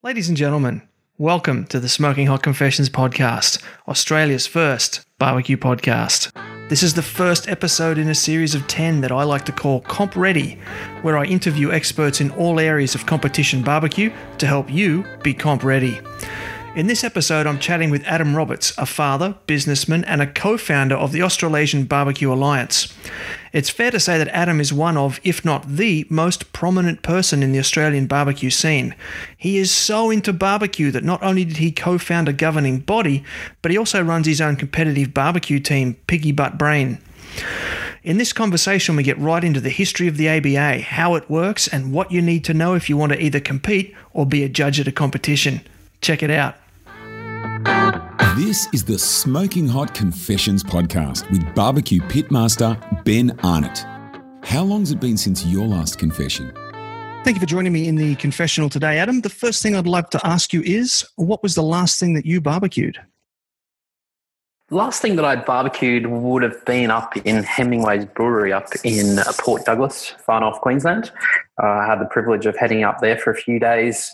Ladies and gentlemen, welcome to the Smoking Hot Confessions podcast, Australia's first barbecue podcast. This is the first episode in a series of 10 that I like to call Comp Ready, where I interview experts in all areas of competition barbecue to help you be comp ready. In this episode, I'm chatting with Adam Roberts, a father, businessman, and a co founder of the Australasian Barbecue Alliance. It's fair to say that Adam is one of, if not the most prominent person in the Australian barbecue scene. He is so into barbecue that not only did he co found a governing body, but he also runs his own competitive barbecue team, Piggy Butt Brain. In this conversation, we get right into the history of the ABA, how it works, and what you need to know if you want to either compete or be a judge at a competition. Check it out. This is the Smoking Hot Confessions podcast with barbecue pitmaster Ben Arnott. How long's it been since your last confession? Thank you for joining me in the confessional today, Adam. The first thing I'd like to ask you is what was the last thing that you barbecued? Last thing that I barbecued would have been up in Hemingway's Brewery up in Port Douglas, far north Queensland. Uh, I had the privilege of heading up there for a few days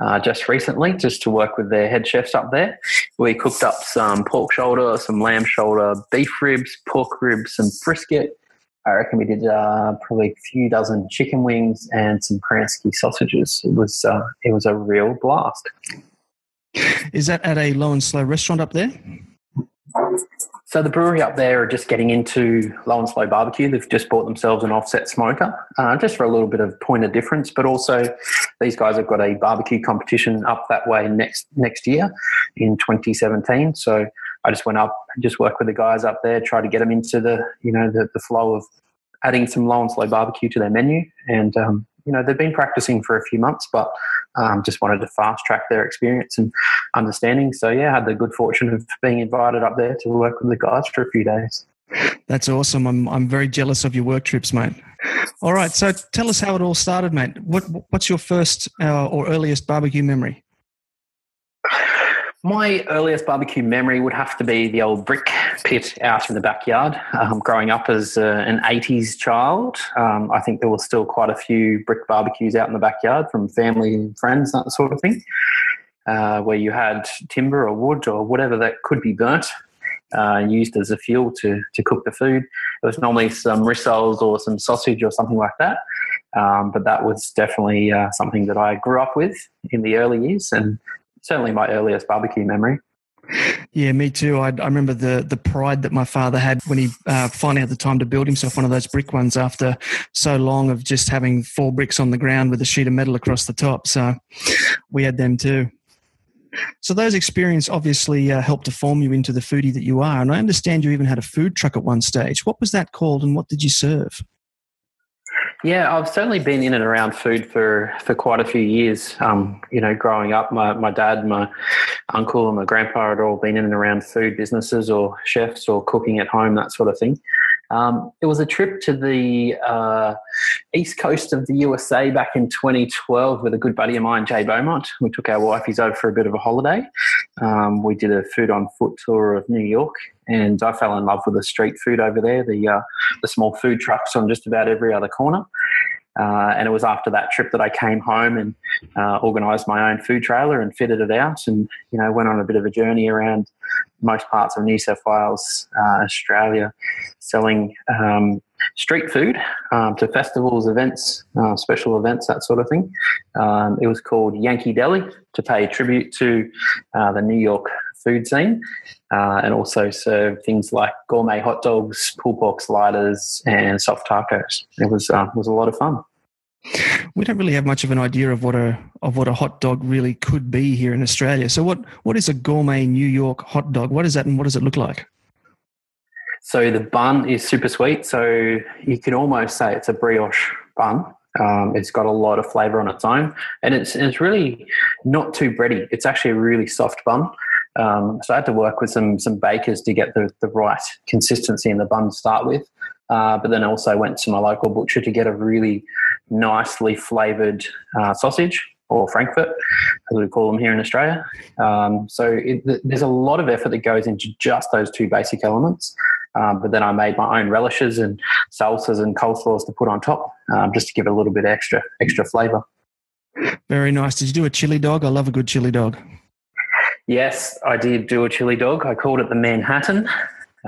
uh, just recently, just to work with their head chefs up there. We cooked up some pork shoulder, some lamb shoulder, beef ribs, pork ribs, some brisket. I reckon we did uh, probably a few dozen chicken wings and some Kransky sausages. It was uh, it was a real blast. Is that at a low and slow restaurant up there? So the brewery up there are just getting into low and slow barbecue. They've just bought themselves an offset smoker, uh, just for a little bit of point of difference. But also, these guys have got a barbecue competition up that way next next year in 2017. So I just went up, and just worked with the guys up there, try to get them into the you know the, the flow of adding some low and slow barbecue to their menu, and um, you know they've been practicing for a few months, but um, just wanted to fast track their experience and understanding. So yeah, I had the good fortune of being invited up there to work with the guys for a few days. That's awesome. I'm I'm very jealous of your work trips, mate. All right, so tell us how it all started, mate. What what's your first uh, or earliest barbecue memory? My earliest barbecue memory would have to be the old brick pit out in the backyard. Um, growing up as uh, an 80s child, um, I think there were still quite a few brick barbecues out in the backyard from family and friends, that sort of thing, uh, where you had timber or wood or whatever that could be burnt. Uh, used as a fuel to, to cook the food. It was normally some rissoles or some sausage or something like that. Um, but that was definitely uh, something that I grew up with in the early years and certainly my earliest barbecue memory. Yeah, me too. I, I, remember the the pride that my father had when he uh, finally had the time to build himself one of those brick ones after so long of just having four bricks on the ground with a sheet of metal across the top. So we had them too. So those experiences obviously uh, helped to form you into the foodie that you are. And I understand you even had a food truck at one stage. What was that called, and what did you serve? Yeah, I've certainly been in and around food for, for quite a few years. Um, you know, growing up, my, my dad, my uncle, and my grandpa had all been in and around food businesses or chefs or cooking at home, that sort of thing. Um, it was a trip to the uh, east coast of the USA back in 2012 with a good buddy of mine, Jay Beaumont. We took our wifeys over for a bit of a holiday. Um, we did a food on foot tour of New York, and I fell in love with the street food over there. The uh, the small food trucks on just about every other corner. Uh, and it was after that trip that I came home and uh, organised my own food trailer and fitted it out, and you know went on a bit of a journey around most parts of New South Wales, uh, Australia, selling um, street food um, to festivals, events, uh, special events, that sort of thing. Um, it was called Yankee Deli to pay tribute to uh, the New York food scene. Uh, and also serve things like gourmet hot dogs, pulled pork sliders, and soft tacos. It was uh, was a lot of fun. We don't really have much of an idea of what a of what a hot dog really could be here in Australia. So, what what is a gourmet New York hot dog? What is that, and what does it look like? So the bun is super sweet. So you can almost say it's a brioche bun. Um, it's got a lot of flavour on its own, and it's it's really not too bready. It's actually a really soft bun. Um, so I had to work with some some bakers to get the, the right consistency in the bun to start with. Uh, but then I also went to my local butcher to get a really nicely flavoured uh, sausage or Frankfurt, as we call them here in Australia. Um, so it, there's a lot of effort that goes into just those two basic elements. Um, but then I made my own relishes and salsas and coleslaws to put on top, um, just to give it a little bit extra extra flavour. Very nice. Did you do a chili dog? I love a good chili dog. Yes, I did do a chili dog. I called it the Manhattan.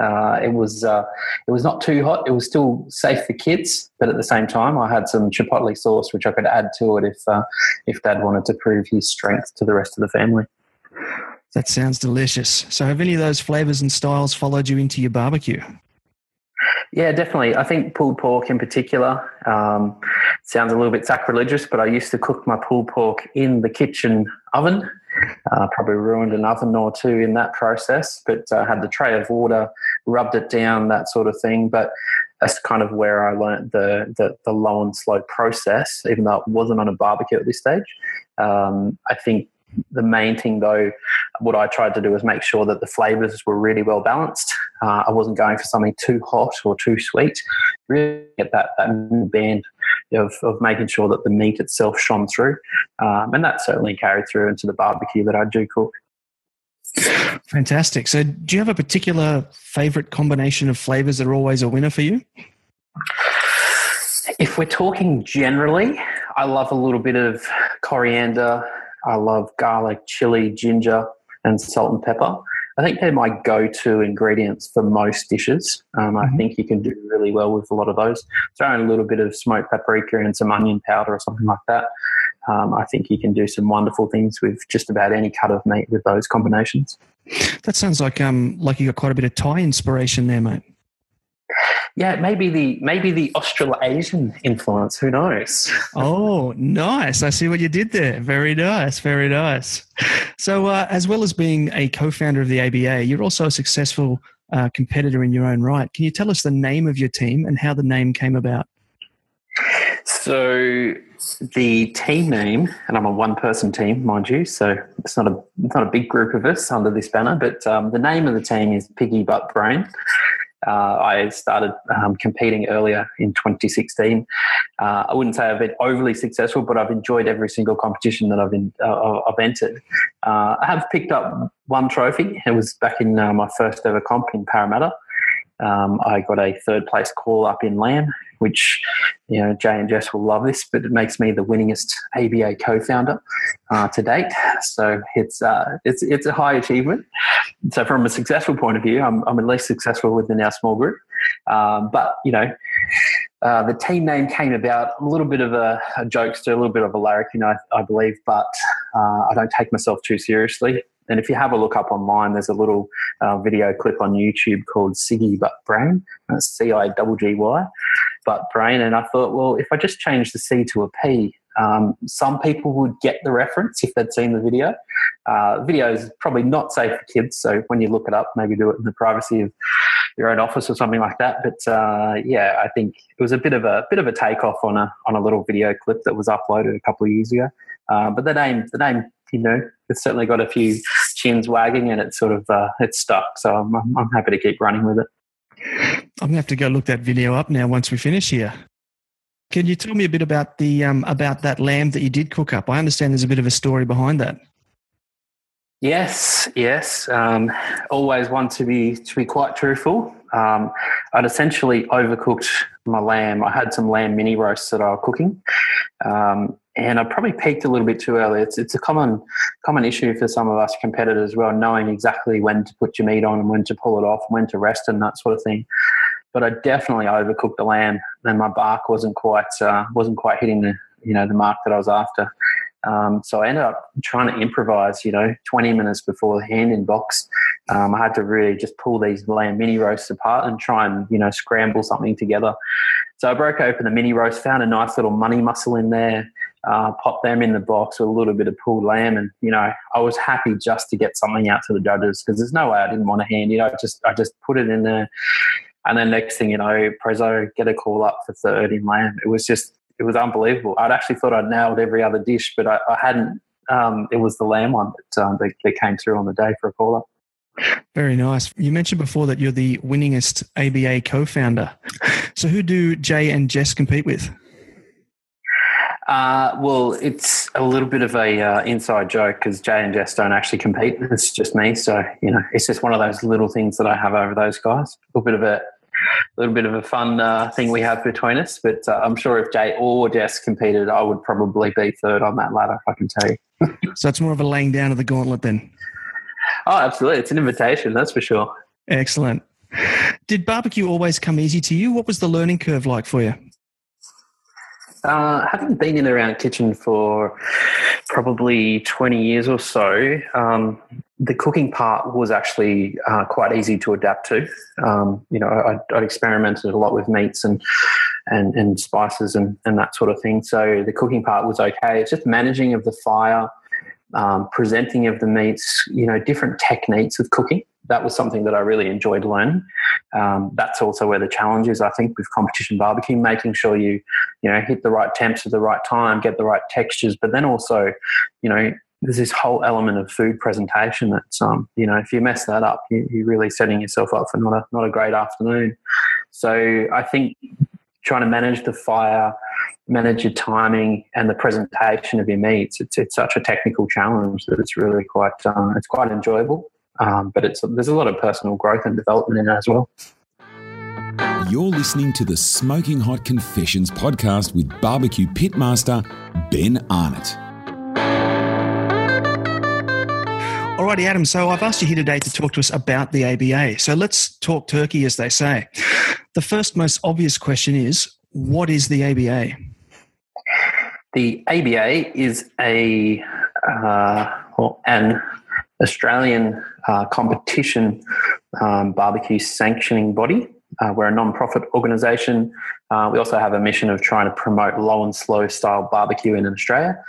Uh, it was uh, it was not too hot. It was still safe for kids, but at the same time, I had some chipotle sauce which I could add to it if uh, if Dad wanted to prove his strength to the rest of the family. That sounds delicious. So, have any of those flavors and styles followed you into your barbecue? Yeah, definitely. I think pulled pork in particular um, sounds a little bit sacrilegious, but I used to cook my pulled pork in the kitchen oven. Uh, probably ruined an oven or two in that process, but uh, had the tray of water, rubbed it down, that sort of thing. But that's kind of where I learned the, the, the low and slow process, even though it wasn't on a barbecue at this stage. Um, I think the main thing, though, what I tried to do was make sure that the flavors were really well balanced. Uh, I wasn't going for something too hot or too sweet. Really get that, that band of, of making sure that the meat itself shone through. Um, and that certainly carried through into the barbecue that I do cook. Fantastic. So, do you have a particular favorite combination of flavors that are always a winner for you? If we're talking generally, I love a little bit of coriander, I love garlic, chili, ginger, and salt and pepper. I think they're my go-to ingredients for most dishes. Um, mm-hmm. I think you can do really well with a lot of those. Throw in a little bit of smoked paprika and some onion powder or something like that. Um, I think you can do some wonderful things with just about any cut of meat with those combinations. That sounds like um like you got quite a bit of Thai inspiration there, mate. Yeah, maybe the maybe the Australasian influence. Who knows? oh, nice! I see what you did there. Very nice, very nice. So, uh, as well as being a co-founder of the ABA, you're also a successful uh, competitor in your own right. Can you tell us the name of your team and how the name came about? So, the team name, and I'm a one-person team, mind you, so it's not a it's not a big group of us under this banner. But um, the name of the team is Piggy Butt Brain. Uh, I started um, competing earlier in 2016. Uh, I wouldn't say I've been overly successful, but I've enjoyed every single competition that I've, been, uh, I've entered. Uh, I have picked up one trophy. It was back in uh, my first ever comp in Parramatta. Um, I got a third place call up in lamb, which you know Jay and Jess will love this, but it makes me the winningest ABA co-founder uh, to date. So it's uh, it's it's a high achievement. So from a successful point of view, I'm, I'm at least successful within our small group. Um, but you know. Uh, the team name came about a little bit of a, a jokester, a little bit of a larrikin, I, I believe, but uh, I don't take myself too seriously. And if you have a look up online, there's a little uh, video clip on YouTube called Ciggy Butt Brain. That's C I G G Y, Butt Brain. And I thought, well, if I just change the C to a P, um, some people would get the reference if they'd seen the video. Uh, video is probably not safe for kids, so when you look it up, maybe do it in the privacy of your own office or something like that. But uh, yeah, I think it was a bit of a bit of a takeoff on a on a little video clip that was uploaded a couple of years ago. Uh, but the name the name you know, it's certainly got a few chins wagging and it's sort of uh, it's stuck. So I'm, I'm happy to keep running with it. I'm gonna have to go look that video up now once we finish here. Can you tell me a bit about the um, about that lamb that you did cook up? I understand there's a bit of a story behind that. Yes, yes. Um, always want to be to be quite truthful. Um, I'd essentially overcooked my lamb. I had some lamb mini roasts that I was cooking, um, and I probably peaked a little bit too early. It's it's a common common issue for some of us competitors well, knowing exactly when to put your meat on and when to pull it off, and when to rest, and that sort of thing. But I definitely overcooked the lamb, and my bark wasn't quite uh, wasn't quite hitting the you know the mark that I was after. Um, so I ended up trying to improvise, you know, 20 minutes before the hand in box. Um, I had to really just pull these lamb mini roasts apart and try and, you know, scramble something together. So I broke open the mini roast, found a nice little money muscle in there, uh, popped them in the box with a little bit of pulled lamb. And, you know, I was happy just to get something out to the judges because there's no way I didn't want to hand it. I just, I just put it in there. And then next thing you know, Prezzo get a call up for third in lamb. It was just it was unbelievable. I'd actually thought I'd nailed every other dish, but I, I hadn't. Um, it was the lamb one that, um, that, that came through on the day for a call up. Very nice. You mentioned before that you're the winningest ABA co-founder. So who do Jay and Jess compete with? Uh, well, it's a little bit of a uh, inside joke because Jay and Jess don't actually compete. It's just me. So you know, it's just one of those little things that I have over those guys. A little bit of a little bit of a fun uh, thing we have between us. But uh, I'm sure if Jay or Jess competed, I would probably be third on that ladder. I can tell you. so it's more of a laying down of the gauntlet then. Oh, absolutely! It's an invitation, that's for sure. Excellent. Did barbecue always come easy to you? What was the learning curve like for you? Uh, having been in around kitchen for probably 20 years or so, um, the cooking part was actually uh, quite easy to adapt to. Um, you know, I'd, I'd, experimented a lot with meats and and, and spices and, and that sort of thing. So the cooking part was okay. It's just managing of the fire, um, presenting of the meats, you know, different techniques of cooking that was something that I really enjoyed learning. Um, that's also where the challenge is, I think, with competition barbecue, making sure you, you know, hit the right temps at the right time, get the right textures, but then also, you know, there's this whole element of food presentation that's, um, you know, if you mess that up, you, are really setting yourself up for not a not a great afternoon. So I think trying to manage the fire, manage your timing and the presentation of your meats, it's it's such a technical challenge that it's really quite uh, it's quite enjoyable. Um, but it's there's a lot of personal growth and development in it as well. You're listening to the Smoking Hot Confessions podcast with barbecue pitmaster Ben Arnott. Alrighty, Adam. So I've asked you here today to talk to us about the ABA. So let's talk turkey, as they say. The first most obvious question is what is the ABA? The ABA is a uh, well, an Australian uh, competition um, barbecue sanctioning body. Uh, we're a non-profit organisation. Uh, we also have a mission of trying to promote low and slow style barbecue in Australia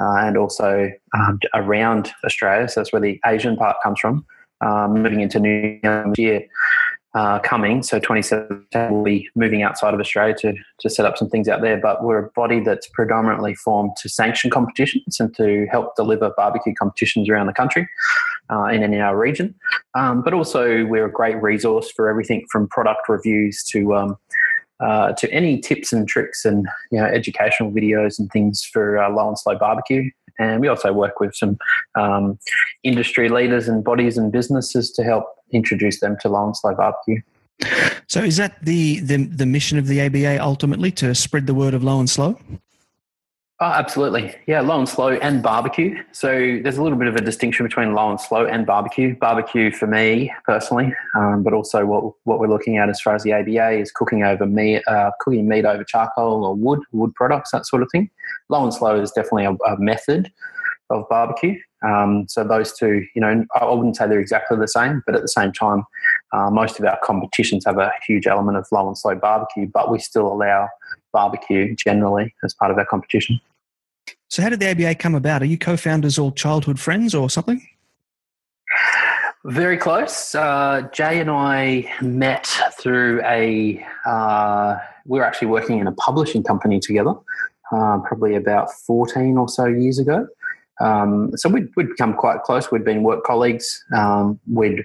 uh, and also um, around Australia. So that's where the Asian part comes from. Um, moving into New year, uh, coming. So 2017 we'll be moving outside of Australia to, to set up some things out there. But we're a body that's predominantly formed to sanction competitions and to help deliver barbecue competitions around the country uh, and in our region. Um, but also we're a great resource for everything from product reviews to um, uh, to any tips and tricks and you know educational videos and things for uh, low and slow barbecue. And we also work with some um, industry leaders and bodies and businesses to help introduce them to low and slow barbecue. So, is that the, the the mission of the ABA ultimately to spread the word of low and slow? Oh, absolutely. Yeah, low and slow and barbecue. So there's a little bit of a distinction between low and slow and barbecue. Barbecue for me personally, um, but also what what we're looking at as far as the ABA is cooking over meat, uh, cooking meat over charcoal or wood, wood products, that sort of thing. Low and slow is definitely a, a method of barbecue. Um, so those two, you know, I wouldn't say they're exactly the same, but at the same time, uh, most of our competitions have a huge element of low and slow barbecue, but we still allow barbecue generally as part of our competition. So, how did the ABA come about? Are you co founders all childhood friends or something? Very close. Uh, Jay and I met through a, uh, we were actually working in a publishing company together, uh, probably about 14 or so years ago. Um, so we'd, we'd become quite close. We'd been work colleagues. Um, we'd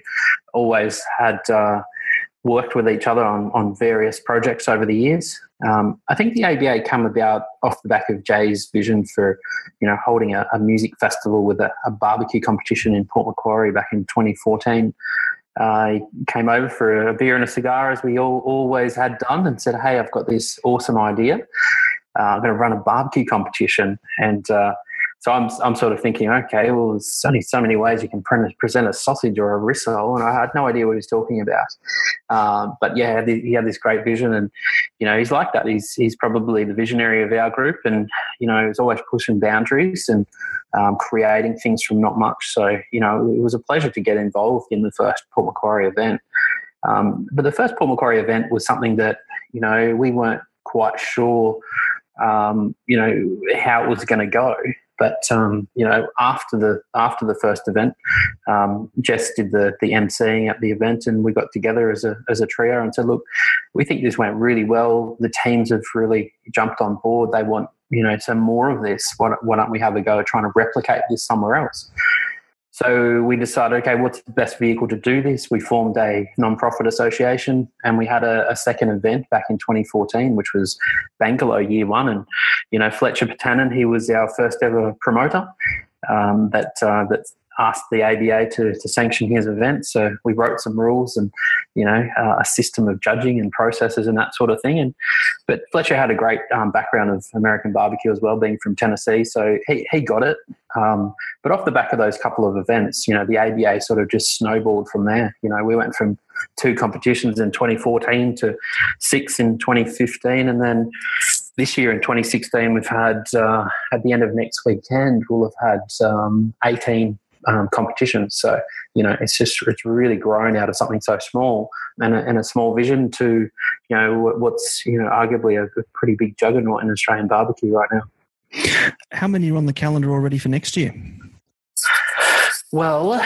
always had uh, worked with each other on, on various projects over the years. Um, I think the ABA came about off the back of Jay's vision for, you know, holding a, a music festival with a, a, barbecue competition in Port Macquarie back in 2014. Uh, came over for a beer and a cigar, as we all always had done, and said, "Hey, I've got this awesome idea. Uh, I'm going to run a barbecue competition." And uh, so I'm, I'm sort of thinking, okay, well, there's only so many ways you can present a sausage or a rissole, and I had no idea what he was talking about. Um, but yeah, he had this great vision, and you know, he's like that. He's he's probably the visionary of our group, and you know, he's always pushing boundaries and um, creating things from not much. So you know, it was a pleasure to get involved in the first Port Macquarie event. Um, but the first Port Macquarie event was something that you know we weren't quite sure, um, you know, how it was going to go. But um, you know, after the after the first event, um, Jess did the the emceeing at the event, and we got together as a as a trio and said, "Look, we think this went really well. The teams have really jumped on board. They want you know some more of this. Why, why don't we have a go at trying to replicate this somewhere else?" So we decided, okay, what's the best vehicle to do this? We formed a non-profit association, and we had a, a second event back in 2014, which was Bangalow Year One. And you know, Fletcher Patanen, he was our first ever promoter. Um, that uh, that asked the ABA to, to sanction his event. So we wrote some rules and, you know, uh, a system of judging and processes and that sort of thing. And but Fletcher had a great um, background of American barbecue as well, being from Tennessee, so he he got it. Um, but off the back of those couple of events, you know, the ABA sort of just snowballed from there. You know, we went from two competitions in 2014 to six in 2015, and then this year in 2016 we've had uh, at the end of next weekend we'll have had um, 18 um, competitions. So you know, it's just it's really grown out of something so small and a, and a small vision to you know what's you know arguably a, a pretty big juggernaut in Australian barbecue right now. How many are on the calendar already for next year? Well,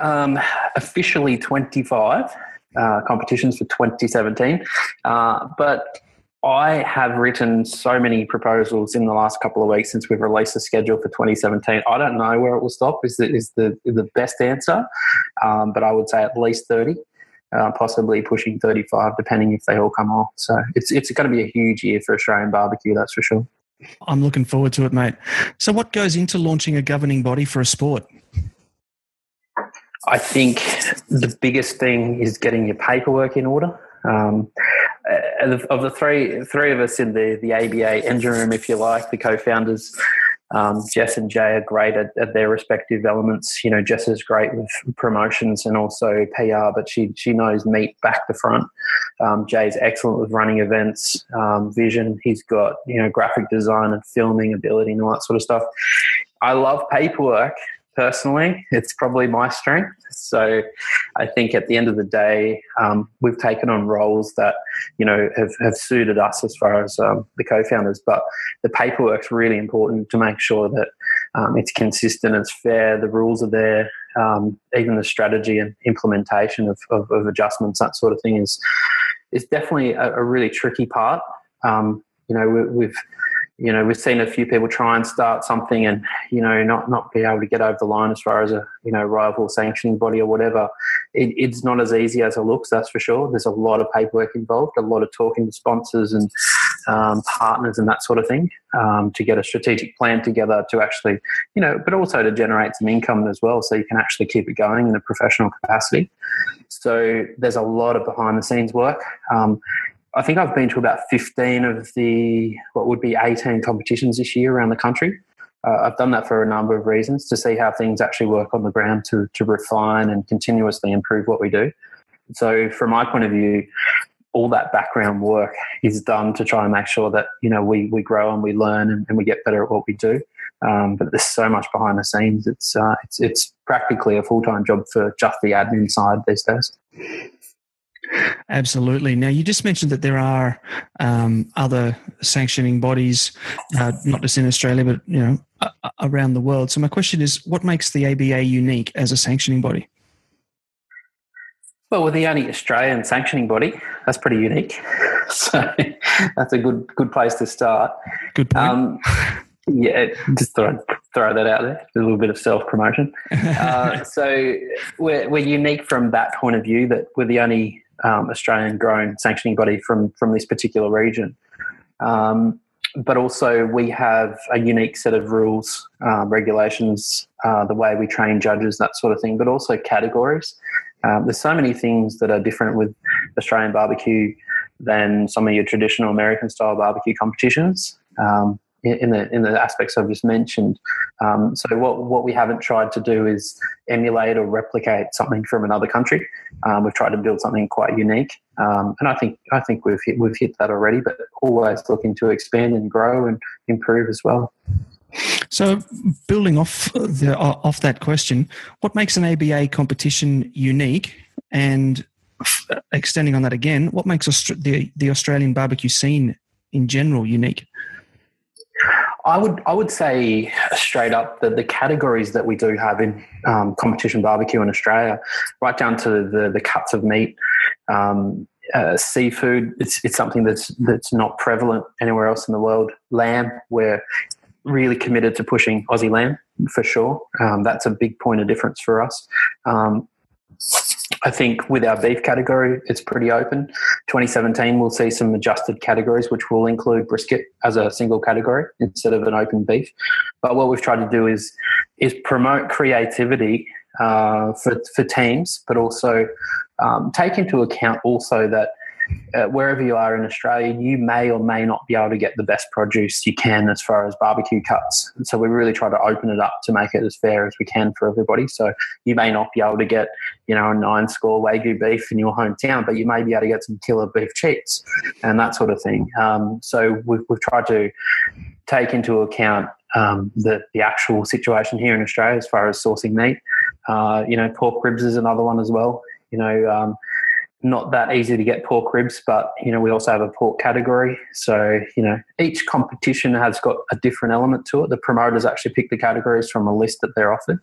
um, officially 25 uh, competitions for 2017. Uh, but I have written so many proposals in the last couple of weeks since we've released the schedule for 2017. I don't know where it will stop. Is the is the the best answer, um, but I would say at least 30, uh, possibly pushing 35, depending if they all come off. So it's it's going to be a huge year for Australian barbecue, that's for sure. I'm looking forward to it, mate. So, what goes into launching a governing body for a sport? I think the biggest thing is getting your paperwork in order. Um, of the three three of us in the the ABA engine room, if you like, the co-founders, um, Jess and Jay are great at, at, their respective elements. You know, Jess is great with promotions and also PR, but she she knows meat back to front. Um, Jay's excellent with running events, um, vision. He's got you know graphic design and filming ability and all that sort of stuff. I love paperwork, personally. It's probably my strength. So I think at the end of the day, um, we've taken on roles that, you know, have, have suited us as far as um, the co-founders. But the paperwork's really important to make sure that um, it's consistent, it's fair, the rules are there. Um, even the strategy and implementation of, of, of, adjustments, that sort of thing is is definitely a, a really tricky part. Um, you know, we, we've you know, we've seen a few people try and start something and, you know, not, not be able to get over the line as far as a, you know, rival sanctioning body or whatever. It, it's not as easy as it looks, that's for sure. There's a lot of paperwork involved, a lot of talking to sponsors and um, partners and that sort of thing um, to get a strategic plan together to actually, you know, but also to generate some income as well so you can actually keep it going in a professional capacity. So there's a lot of behind the scenes work. Um, I think I've been to about 15 of the what would be 18 competitions this year around the country. Uh, I've done that for a number of reasons to see how things actually work on the ground to, to refine and continuously improve what we do. So, from my point of view, all that background work is done to try and make sure that you know we, we grow and we learn and, and we get better at what we do. Um, but there's so much behind the scenes. It's uh, it's it's practically a full time job for just the admin side these days. Absolutely. Now, you just mentioned that there are um, other sanctioning bodies, uh, not just in Australia, but you know, uh, around the world. So, my question is, what makes the ABA unique as a sanctioning body? Well, we're the only Australian sanctioning body. That's pretty unique. So, that's a good good place to start. Good point. Um, yeah, just I'd throw that out there. A little bit of self promotion. uh, so we're, we're unique from that point of view that we're the only um, Australian grown sanctioning body from from this particular region. Um, but also, we have a unique set of rules, uh, regulations, uh, the way we train judges, that sort of thing, but also categories. Um, there's so many things that are different with Australian barbecue than some of your traditional American style barbecue competitions. Um, in the in the aspects I've just mentioned. Um, so what what we haven't tried to do is emulate or replicate something from another country. Um, we've tried to build something quite unique, um, and I think I think we've hit, we've hit that already. But always looking to expand and grow and improve as well. So, building off the, off that question, what makes an ABA competition unique? And extending on that again, what makes the the Australian barbecue scene in general unique? I would I would say straight up that the categories that we do have in um, competition barbecue in Australia, right down to the the cuts of meat, um, uh, seafood. It's it's something that's that's not prevalent anywhere else in the world. Lamb, we're really committed to pushing Aussie lamb for sure. Um, that's a big point of difference for us. Um, I think with our beef category, it's pretty open 2017, we'll see some adjusted categories, which will include brisket as a single category instead of an open beef. But what we've tried to do is is promote creativity uh, for for teams, but also um, take into account also that uh, wherever you are in Australia, you may or may not be able to get the best produce you can as far as barbecue cuts. And so we really try to open it up to make it as fair as we can for everybody. So you may not be able to get, you know, a nine score Wagyu beef in your hometown, but you may be able to get some killer beef cheeks and that sort of thing. Um, so we've, we've tried to take into account um, the, the actual situation here in Australia as far as sourcing meat. Uh, you know, pork ribs is another one as well. You know, um, not that easy to get pork ribs, but you know we also have a pork category. So you know each competition has got a different element to it. The promoters actually pick the categories from a list that they're offered.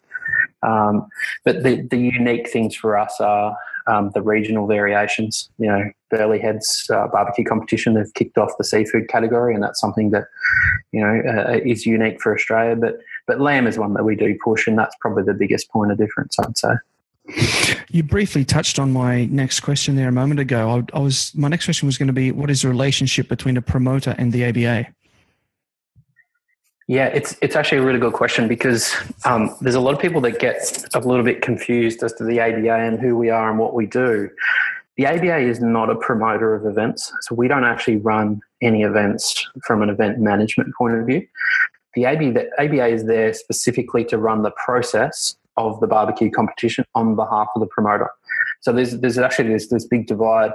Um, but the the unique things for us are um, the regional variations. You know, Burleigh Heads uh, barbecue competition they've kicked off the seafood category, and that's something that you know uh, is unique for Australia. But but lamb is one that we do push, and that's probably the biggest point of difference, I'd say. You briefly touched on my next question there a moment ago. I, I, was my next question was going to be, what is the relationship between a promoter and the ABA? Yeah, it's it's actually a really good question because um, there's a lot of people that get a little bit confused as to the ABA and who we are and what we do. The ABA is not a promoter of events, so we don't actually run any events from an event management point of view. The ABA, the ABA is there specifically to run the process of the barbecue competition on behalf of the promoter. So there's there's actually this this big divide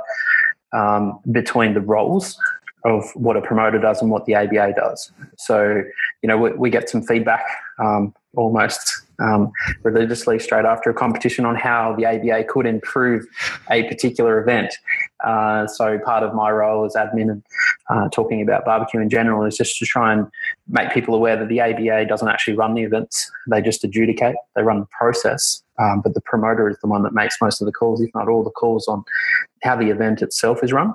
um, between the roles of what a promoter does and what the ABA does. So you know we, we get some feedback um, almost um, religiously straight after a competition on how the ABA could improve a particular event. Uh, so part of my role as admin and uh, talking about barbecue in general is just to try and make people aware that the ABA doesn't actually run the events; they just adjudicate. They run the process, um, but the promoter is the one that makes most of the calls, if not all the calls, on how the event itself is run.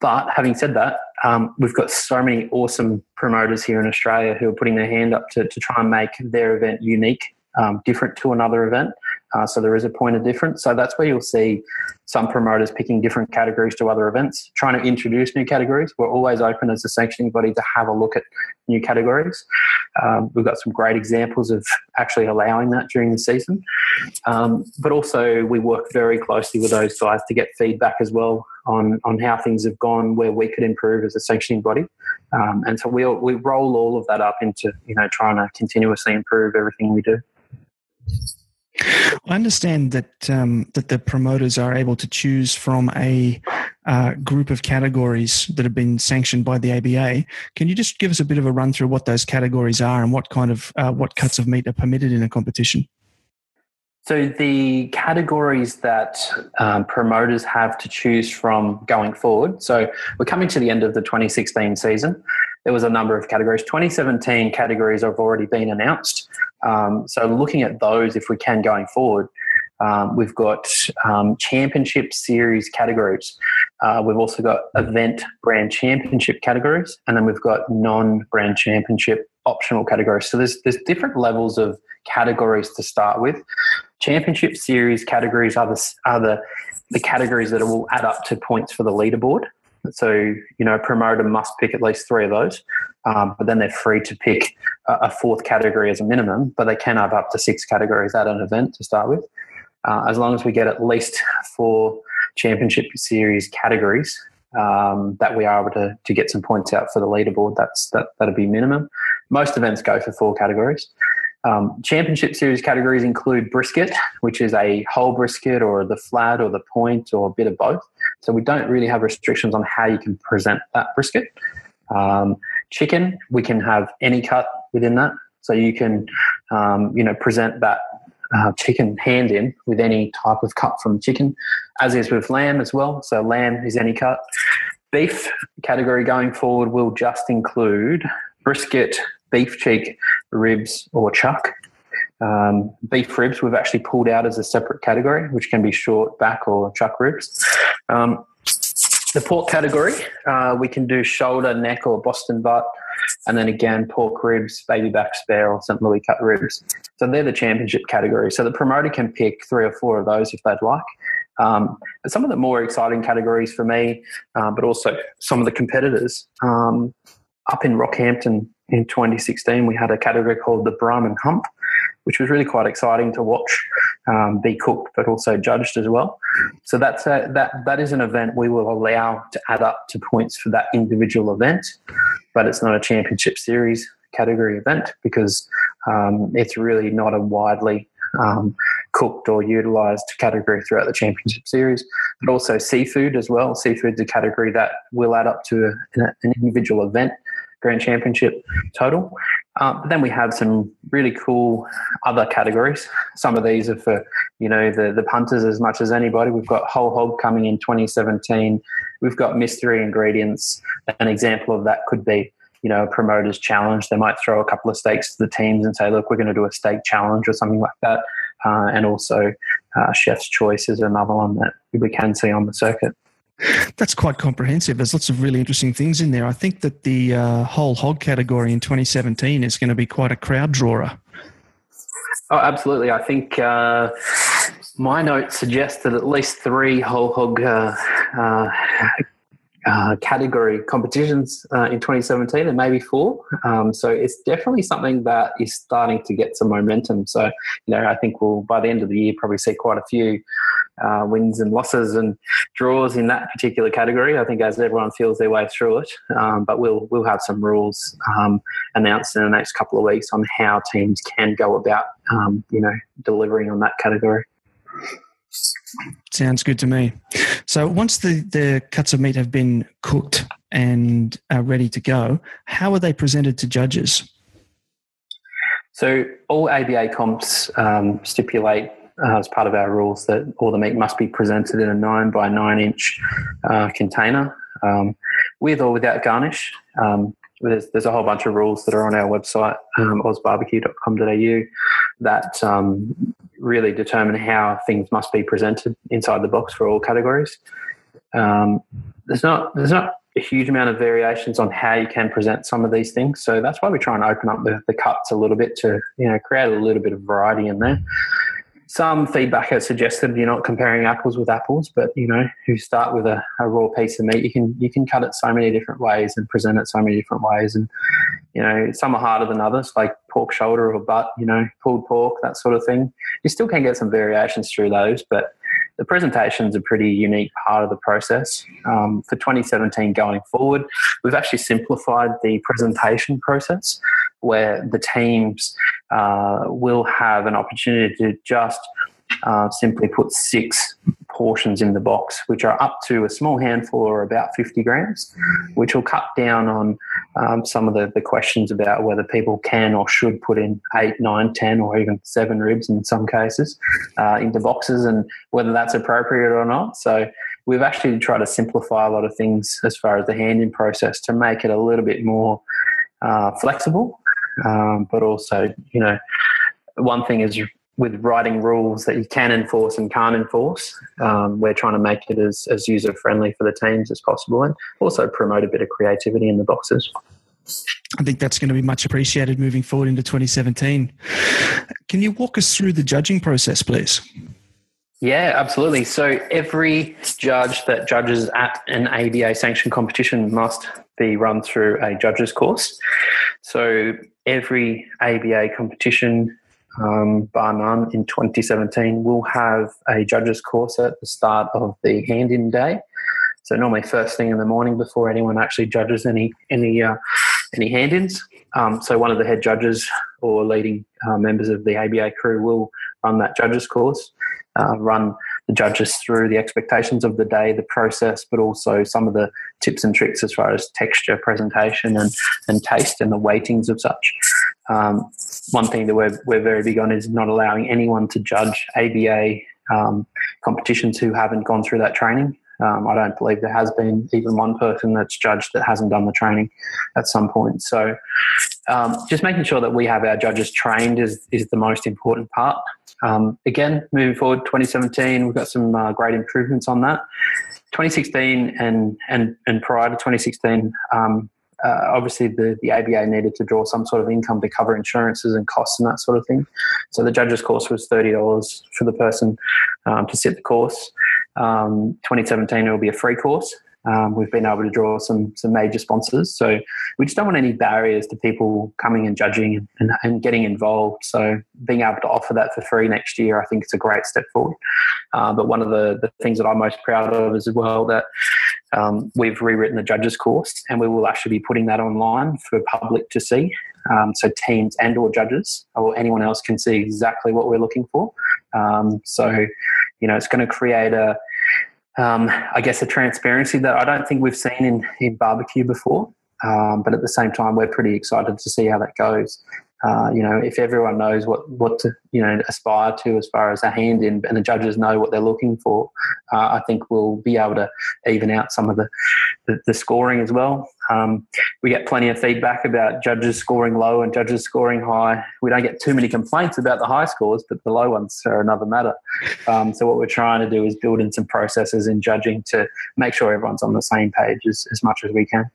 But having said that, um, we've got so many awesome promoters here in Australia who are putting their hand up to, to try and make their event unique, um, different to another event. Uh, so there is a point of difference. So that's where you'll see some promoters picking different categories to other events, trying to introduce new categories. We're always open as a sanctioning body to have a look at new categories. Um, we've got some great examples of actually allowing that during the season. Um, but also, we work very closely with those guys to get feedback as well on, on how things have gone, where we could improve as a sanctioning body. Um, and so we we'll, we roll all of that up into you know trying to continuously improve everything we do. I understand that um, that the promoters are able to choose from a uh, group of categories that have been sanctioned by the ABA. Can you just give us a bit of a run through what those categories are and what kind of uh, what cuts of meat are permitted in a competition? So the categories that um, promoters have to choose from going forward. So we're coming to the end of the 2016 season. There was a number of categories. 2017 categories have already been announced. Um, so looking at those, if we can going forward, um, we've got um, championship series categories. Uh, we've also got event brand championship categories, and then we've got non-brand championship optional categories. So there's there's different levels of categories to start with. Championship series categories are the are the the categories that will add up to points for the leaderboard. So, you know, a promoter must pick at least three of those, um, but then they're free to pick a, fourth category as a minimum, but they can have up to six categories at an event to start with. Uh, as long as we get at least four championship series categories, um, that we are able to, to get some points out for the leaderboard, that's that, that'd be minimum. Most events go for four categories. Um, championship series categories include brisket, which is a whole brisket or the flat or the point or a bit of both. So we don't really have restrictions on how you can present that brisket. Um, chicken, we can have any cut within that. So you can, um, you know, present that uh, chicken hand in with any type of cut from chicken, as is with lamb as well. So lamb is any cut. Beef category going forward will just include brisket, beef cheek, ribs, or chuck. Um, beef ribs we've actually pulled out as a separate category, which can be short back or chuck ribs. Um, the pork category, uh, we can do shoulder, neck, or Boston butt, and then again pork ribs, baby back spare, or St. Louis cut ribs. So they're the championship category. So the promoter can pick three or four of those if they'd like. Um, but some of the more exciting categories for me, uh, but also some of the competitors. Um, up in Rockhampton in 2016, we had a category called the Brahman Hump, which was really quite exciting to watch um, be cooked, but also judged as well. So that's a, that that is an event we will allow to add up to points for that individual event, but it's not a championship series category event because um, it's really not a widely um, cooked or utilised category throughout the championship series, but also seafood as well. Seafood's a category that will add up to an individual event grand championship total. Um, but then we have some really cool other categories. Some of these are for you know the the punters as much as anybody. We've got whole hog coming in 2017. We've got mystery ingredients. An example of that could be you know a promoters challenge. They might throw a couple of stakes to the teams and say, look, we're going to do a steak challenge or something like that. Uh, and also, uh, chef's choice is another one that we can see on the circuit. That's quite comprehensive. There's lots of really interesting things in there. I think that the uh, whole hog category in 2017 is going to be quite a crowd drawer. Oh, absolutely. I think uh, my notes suggest that at least three whole hog uh, uh uh, category competitions uh, in 2017 and maybe four. Um, so it's definitely something that is starting to get some momentum. So, you know, I think we'll, by the end of the year, probably see quite a few uh, wins and losses and draws in that particular category. I think as everyone feels their way through it, um, but we'll, we'll have some rules um, announced in the next couple of weeks on how teams can go about, um, you know, delivering on that category. Sounds good to me. So once the, the cuts of meat have been cooked and are ready to go, how are they presented to judges? So all ABA comps um, stipulate uh, as part of our rules that all the meat must be presented in a nine by nine inch uh, container um, with or without garnish. Um, there's, there's a whole bunch of rules that are on our website, um, ozbarbecue.com.au, that um, really determine how things must be presented inside the box for all categories. Um, there's not there's not a huge amount of variations on how you can present some of these things, so that's why we try and open up the, the cuts a little bit to you know create a little bit of variety in there some feedback has suggested you're not comparing apples with apples, but you know, you start with a, a, raw piece of meat, you can you can cut it so many different ways and present it so many different ways, and you know, some are harder than others, like pork shoulder or butt, you know, pulled pork, that sort of thing. You still can get some variations through those, but the presentation is a pretty unique part of the process. Um, for 2017 going forward, we've actually simplified the presentation process where the teams uh, will have an opportunity to just uh, simply put six portions in the box, which are up to a small handful or about 50 grams, which will cut down on um, some of the, the questions about whether people can or should put in eight, nine, ten, or even seven ribs in some cases uh, into boxes and whether that's appropriate or not. So we've actually tried to simplify a lot of things as far as the handing process to make it a little bit more uh, flexible, um, but also, you know, one thing is with writing rules that you can enforce and can't enforce. Um, we're trying to make it as, as user friendly for the teams as possible and also promote a bit of creativity in the boxes. I think that's going to be much appreciated moving forward into 2017. Can you walk us through the judging process, please? Yeah, absolutely. So every judge that judges at an ABA sanctioned competition must be run through a judges course. So every ABA competition um, bar none, in 2017, we'll have a judges course at the start of the hand-in day. So normally first thing in the morning before anyone actually judges any any uh, any hand-ins. Um, so one of the head judges or leading uh, members of the ABA crew will run that judges course, uh, run the judges through the expectations of the day, the process, but also some of the tips and tricks as far as texture, presentation, and, and taste and the weightings of such. Um, one thing that we're, we're very big on is not allowing anyone to judge ABA um, competitions who haven't gone through that training. Um, I don't believe there has been even one person that's judged that hasn't done the training at some point. So, um, just making sure that we have our judges trained is is the most important part. Um, again, moving forward, 2017, we've got some uh, great improvements on that. 2016 and and and prior to 2016, um, uh, obviously the, the ABA needed to draw some sort of income to cover insurances and costs and that sort of thing. So the judges course was $30 for the person um, to sit the course. Um, 2017 it will be a free course. Um, we've been able to draw some some major sponsors, so we just don't want any barriers to people coming and judging and, and getting involved. So being able to offer that for free next year, I think it's a great step forward. Uh, but one of the, the things that I'm most proud of is as well that um, we've rewritten the judges course, and we will actually be putting that online for public to see. Um, so teams and or judges or anyone else can see exactly what we're looking for. Um, so you know, it's going to create a um, I guess, a transparency that I don't think we've seen in, in barbecue before. Um, but at the same time, we're pretty excited to see how that goes. Uh, you know, if everyone knows what, what to, you know, aspire to as far as a hand in and the judges know what they're looking for, uh, I think we'll be able to even out some of the, the, the scoring as well. Um, we get plenty of feedback about judges scoring low and judges scoring high. We don't get too many complaints about the high scores, but the low ones are another matter. Um, so what we're trying to do is build in some processes in judging to make sure everyone's on the same page as, as much as we can.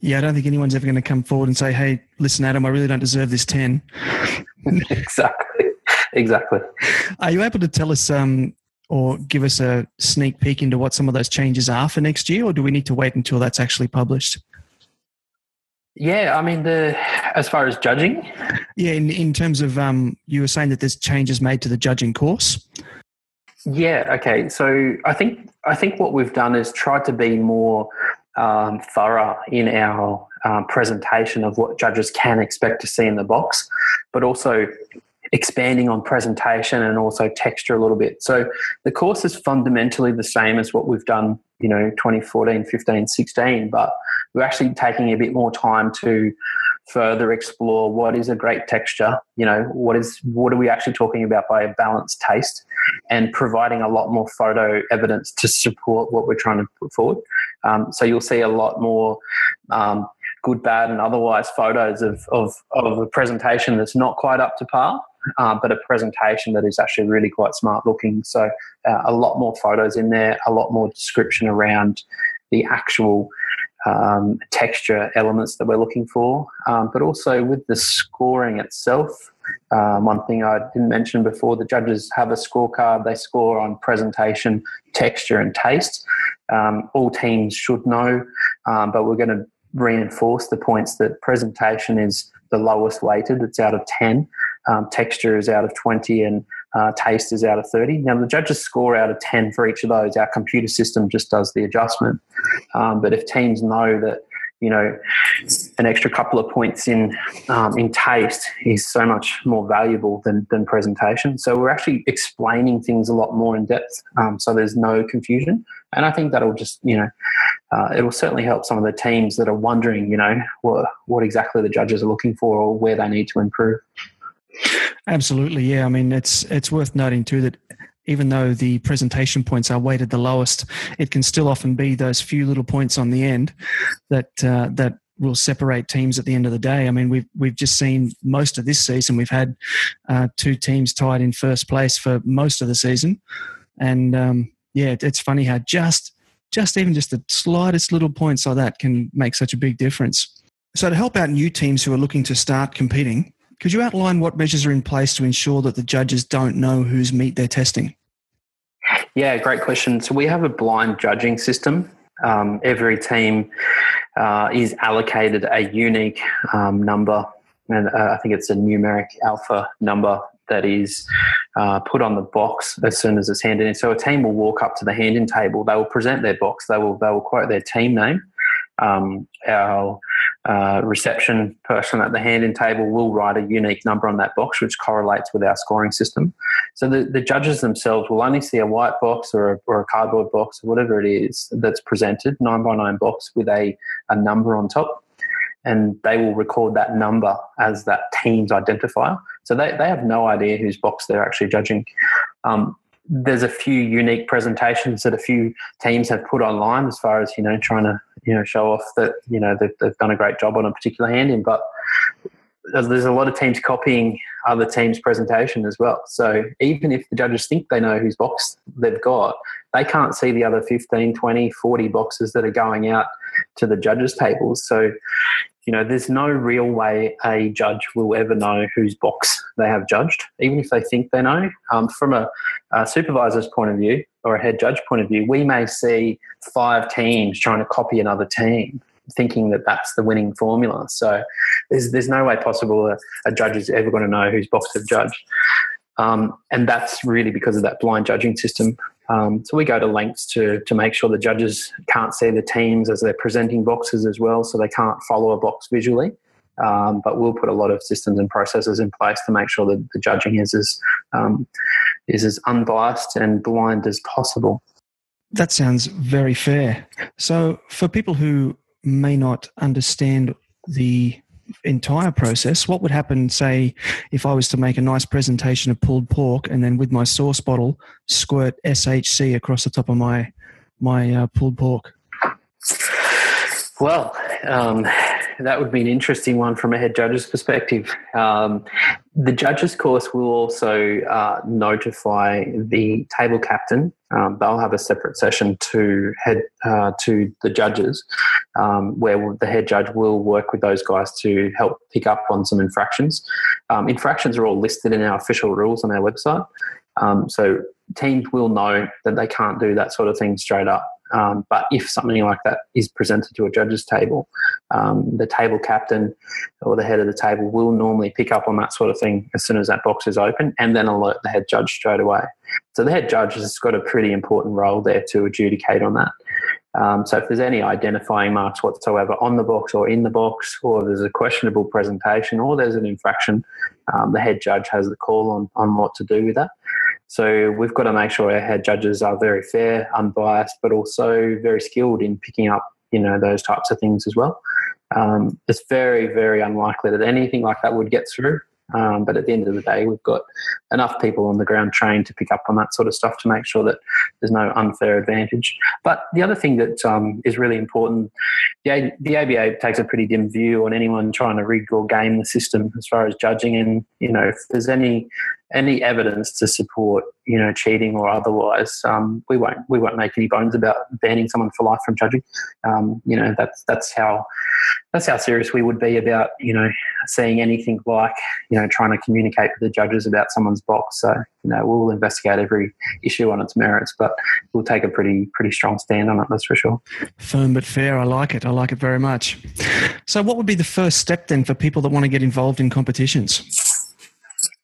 Yeah, I don't think anyone's ever going to come forward and say, "Hey, listen, Adam, I really don't deserve this 10. exactly. Exactly. Are you able to tell us um, or give us a sneak peek into what some of those changes are for next year, or do we need to wait until that's actually published? Yeah, I mean, the as far as judging, yeah, in in terms of um, you were saying that there's changes made to the judging course. Yeah. Okay. So I think I think what we've done is tried to be more um, thorough in our um, presentation of what judges can expect to see in the box, but also expanding on presentation and also texture a little bit. So the course is fundamentally the same as what we've done, you know, 2014, 15, 16, but we're actually taking a bit more time to further explore what is a great texture you know what is what are we actually talking about by a balanced taste and providing a lot more photo evidence to support what we're trying to put forward um, so you'll see a lot more um, good bad and otherwise photos of, of, of a presentation that's not quite up to par uh, but a presentation that is actually really quite smart looking so uh, a lot more photos in there a lot more description around the actual um, texture elements that we're looking for, um, but also with the scoring itself. Um, one thing I didn't mention before the judges have a scorecard, they score on presentation, texture, and taste. Um, all teams should know, um, but we're going to reinforce the points that presentation is the lowest weighted, it's out of 10, um, texture is out of 20, and uh, taste is out of 30. Now, the judges score out of 10 for each of those. Our computer system just does the adjustment. Um, but if teams know that, you know, an extra couple of points in um, in taste is so much more valuable than, than presentation. So we're actually explaining things a lot more in depth um, so there's no confusion. And I think that'll just, you know, uh, it'll certainly help some of the teams that are wondering, you know, what, what exactly the judges are looking for or where they need to improve. Absolutely, yeah. I mean, it's it's worth noting too that even though the presentation points are weighted the lowest, it can still often be those few little points on the end that uh, that will separate teams at the end of the day. I mean, we've we've just seen most of this season. We've had uh, two teams tied in first place for most of the season, and um, yeah, it's funny how just just even just the slightest little points like that can make such a big difference. So to help out new teams who are looking to start competing, could you outline what measures are in place to ensure that the judges don't know whose meat they're testing? Yeah, great question. So we have a blind judging system. Um, every team uh, is allocated a unique um, number, and uh, I think it's a numeric alpha number that is uh, put on the box as soon as it's handed in. So a team will walk up to the hand-in table. They will present their box. They will they will quote their team name. Um, our uh, reception person at the hand-in table will write a unique number on that box, which correlates with our scoring system. So the, the judges themselves will only see a white box or a, or a cardboard box or whatever it is that's presented, nine by nine box with a, a number on top. And they will record that number as that team's identifier. So they, they have no idea whose box they're actually judging. Um, there's a few unique presentations that a few teams have put online as far as you know trying to you know show off that you know they've, they've done a great job on a particular hand in but there's a lot of teams copying other teams' presentation as well. So even if the judges think they know whose box they've got, they can't see the other 15, 20, 40 boxes that are going out to the judges' tables. So, you know, there's no real way a judge will ever know whose box they have judged, even if they think they know. Um, from a, a supervisor's point of view or a head judge point of view, we may see five teams trying to copy another team thinking that that's the winning formula. So there's, there's no way possible a, a judge is ever going to know whose box they judge. Um, and that's really because of that blind judging system. Um, so we go to lengths to, to make sure the judges can't see the teams as they're presenting boxes as well, so they can't follow a box visually. Um, but we'll put a lot of systems and processes in place to make sure that the judging is as um, is as unbiased and blind as possible. That sounds very fair. So, for people who may not understand the entire process, what would happen, say, if I was to make a nice presentation of pulled pork and then with my sauce bottle squirt SHC across the top of my my uh, pulled pork? Well, um, that would be an interesting one from a head judge's perspective. Um, the judges course will also uh, notify the table captain. Um, they'll have a separate session to head uh, to the judges, um, where the head judge will work with those guys to help pick up on some infractions. Um, infractions are all listed in our official rules on our website, um, so teams will know that they can't do that sort of thing straight up. Um, but if something like that is presented to a judge's table, um, the table captain or the head of the table will normally pick up on that sort of thing as soon as that box is open and then alert the head judge straight away. So the head judge has got a pretty important role there to adjudicate on that. Um, so if there's any identifying marks whatsoever on the box or in the box, or there's a questionable presentation, or there's an infraction, um, the head judge has the call on, on what to do with that. So we've got to make sure our head judges are very fair, unbiased, but also very skilled in picking up, you know, those types of things as well. Um, it's very, very unlikely that anything like that would get through. Um, but at the end of the day, we've got enough people on the ground trained to pick up on that sort of stuff to make sure that there's no unfair advantage. But the other thing that um, is really important, the, the ABA takes a pretty dim view on anyone trying to rig or game the system as far as judging. And, you know, if there's any any evidence to support you know cheating or otherwise, um, we won't we won't make any bones about banning someone for life from judging. Um, you know that's that's how that's how serious we would be about you know seeing anything like you know trying to communicate with the judges about someone's box. So you know we'll investigate every issue on its merits, but we'll take a pretty pretty strong stand on it. That's for sure. Firm but fair. I like it. I like it very much. So what would be the first step then for people that want to get involved in competitions?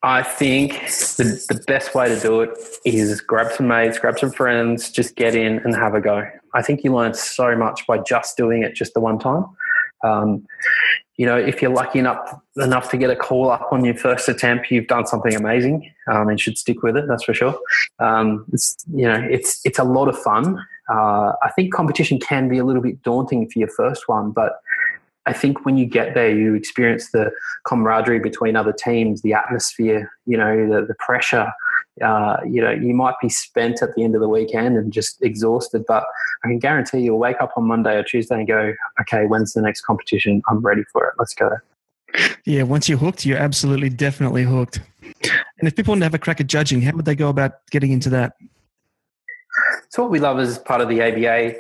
I think the, the best way to do it is grab some mates, grab some friends, just get in and have a go. I think you learn so much by just doing it just the one time. Um, you know, if you're lucky enough enough to get a call up on your first attempt, you've done something amazing um, and should stick with it. That's for sure. Um, it's you know, it's it's a lot of fun. Uh, I think competition can be a little bit daunting for your first one, but I think when you get there, you experience the camaraderie between other teams, the atmosphere, you know, the, the pressure. Uh, you know, you might be spent at the end of the weekend and just exhausted, but I can guarantee you'll wake up on Monday or Tuesday and go, okay, when's the next competition? I'm ready for it. Let's go. Yeah, once you're hooked, you're absolutely definitely hooked. And if people want to have a crack at judging, how would they go about getting into that? So what we love as part of the ABA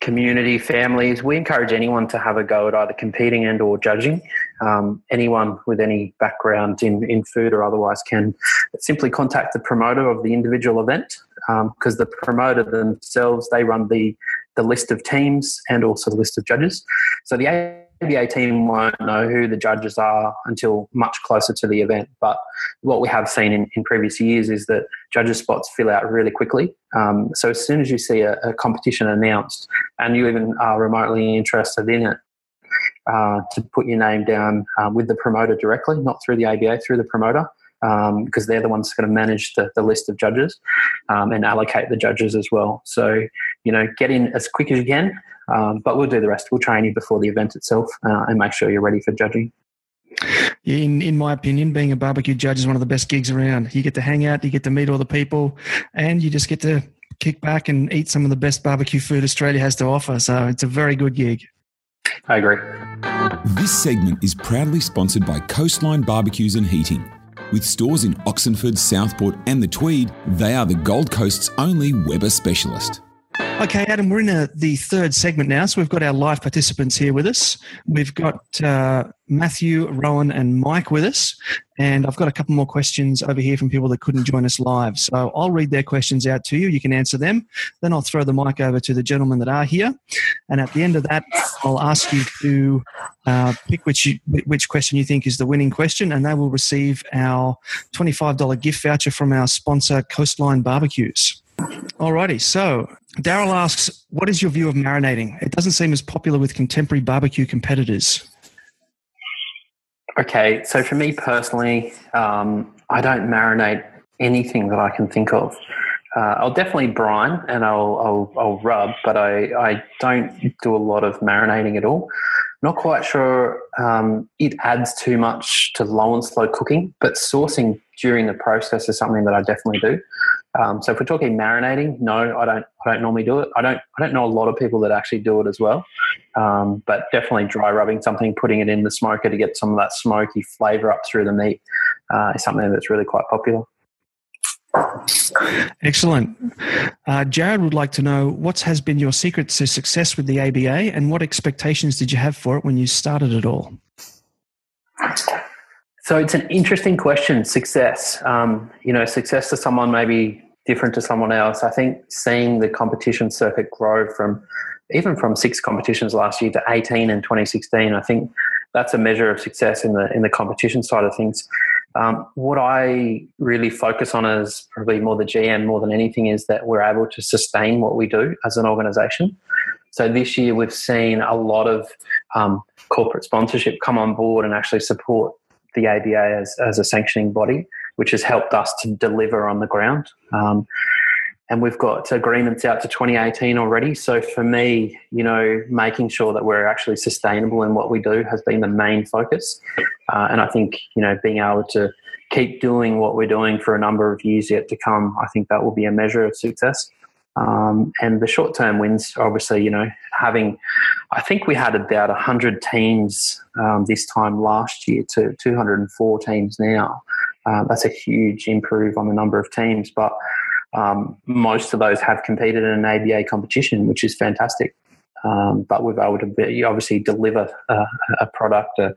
community, families, we encourage anyone to have a go at either competing and or judging. Um, anyone with any background in, in food or otherwise can simply contact the promoter of the individual event because um, the promoter themselves, they run the, the list of teams and also the list of judges. So the ABA team won't know who the judges are until much closer to the event. But what we have seen in, in previous years is that judges' spots fill out really quickly. Um, so as soon as you see a, a, competition announced and you even are remotely interested in it, uh, to put your name down uh, with the promoter directly, not through the ABA, through the promoter, um, because they're the ones going to manage the, the, list of judges um, and allocate the judges as well. So, you know, get in as quick as you can, um, but we'll do the rest. We'll train you before the event itself uh, and make sure you're ready for judging. In in my opinion, being a barbecue judge is one of the best gigs around. You get to hang out, you get to meet all the people, and you just get to kick back and eat some of the best barbecue food Australia has to offer. So it's a very good gig. I agree. This segment is proudly sponsored by Coastline Barbecues and Heating. With stores in Oxenford, Southport, and the Tweed, they are the Gold Coast's only Weber specialist. Okay, Adam, we're in a, the third segment now. So we've got our live participants here with us. We've got uh, Matthew, Rowan, and Mike with us. And I've got a couple more questions over here from people that couldn't join us live. So I'll read their questions out to you. You can answer them. Then I'll throw the mic over to the gentlemen that are here. And at the end of that, I'll ask you to uh, pick which, you, which question you think is the winning question. And they will receive our $25 gift voucher from our sponsor, Coastline Barbecues. Alrighty, so Daryl asks, "What is your view of marinating? It doesn't seem as popular with contemporary barbecue competitors." Okay, so for me personally, um, I don't marinate anything that I can think of. Uh, I'll definitely brine and I'll, I'll, I'll rub, but I, I don't do a lot of marinating at all. Not quite sure um, it adds too much to low and slow cooking, but saucing during the process is something that I definitely do. Um, so if we're talking marinating, no, I don't. I don't normally do it. I don't. I don't know a lot of people that actually do it as well. Um, but definitely dry rubbing something, putting it in the smoker to get some of that smoky flavour up through the meat uh, is something that's really quite popular. Excellent. Uh, Jared would like to know what has been your secret to success with the ABA, and what expectations did you have for it when you started it all? So it's an interesting question. Success, um, you know, success to someone maybe different to someone else. I think seeing the competition circuit grow from even from six competitions last year to 18 in 2016, I think that's a measure of success in the in the competition side of things. Um, what I really focus on as probably more the GM more than anything is that we're able to sustain what we do as an organisation. So this year we've seen a lot of um, corporate sponsorship come on board and actually support the ABA as, as a sanctioning body, which has helped us to deliver on the ground. Um, and we've got agreements out to 2018 already. So for me, you know, making sure that we're actually sustainable in what we do has been the main focus. Uh, and I think, you know, being able to keep doing what we're doing for a number of years yet to come, I think that will be a measure of success. Um, and the short term wins, obviously, you know, having, I think we had about 100 teams um, this time last year to 204 teams now. Uh, that's a huge improve on the number of teams, but um, most of those have competed in an ABA competition, which is fantastic. Um, but we've able to be, obviously deliver a, a product, a,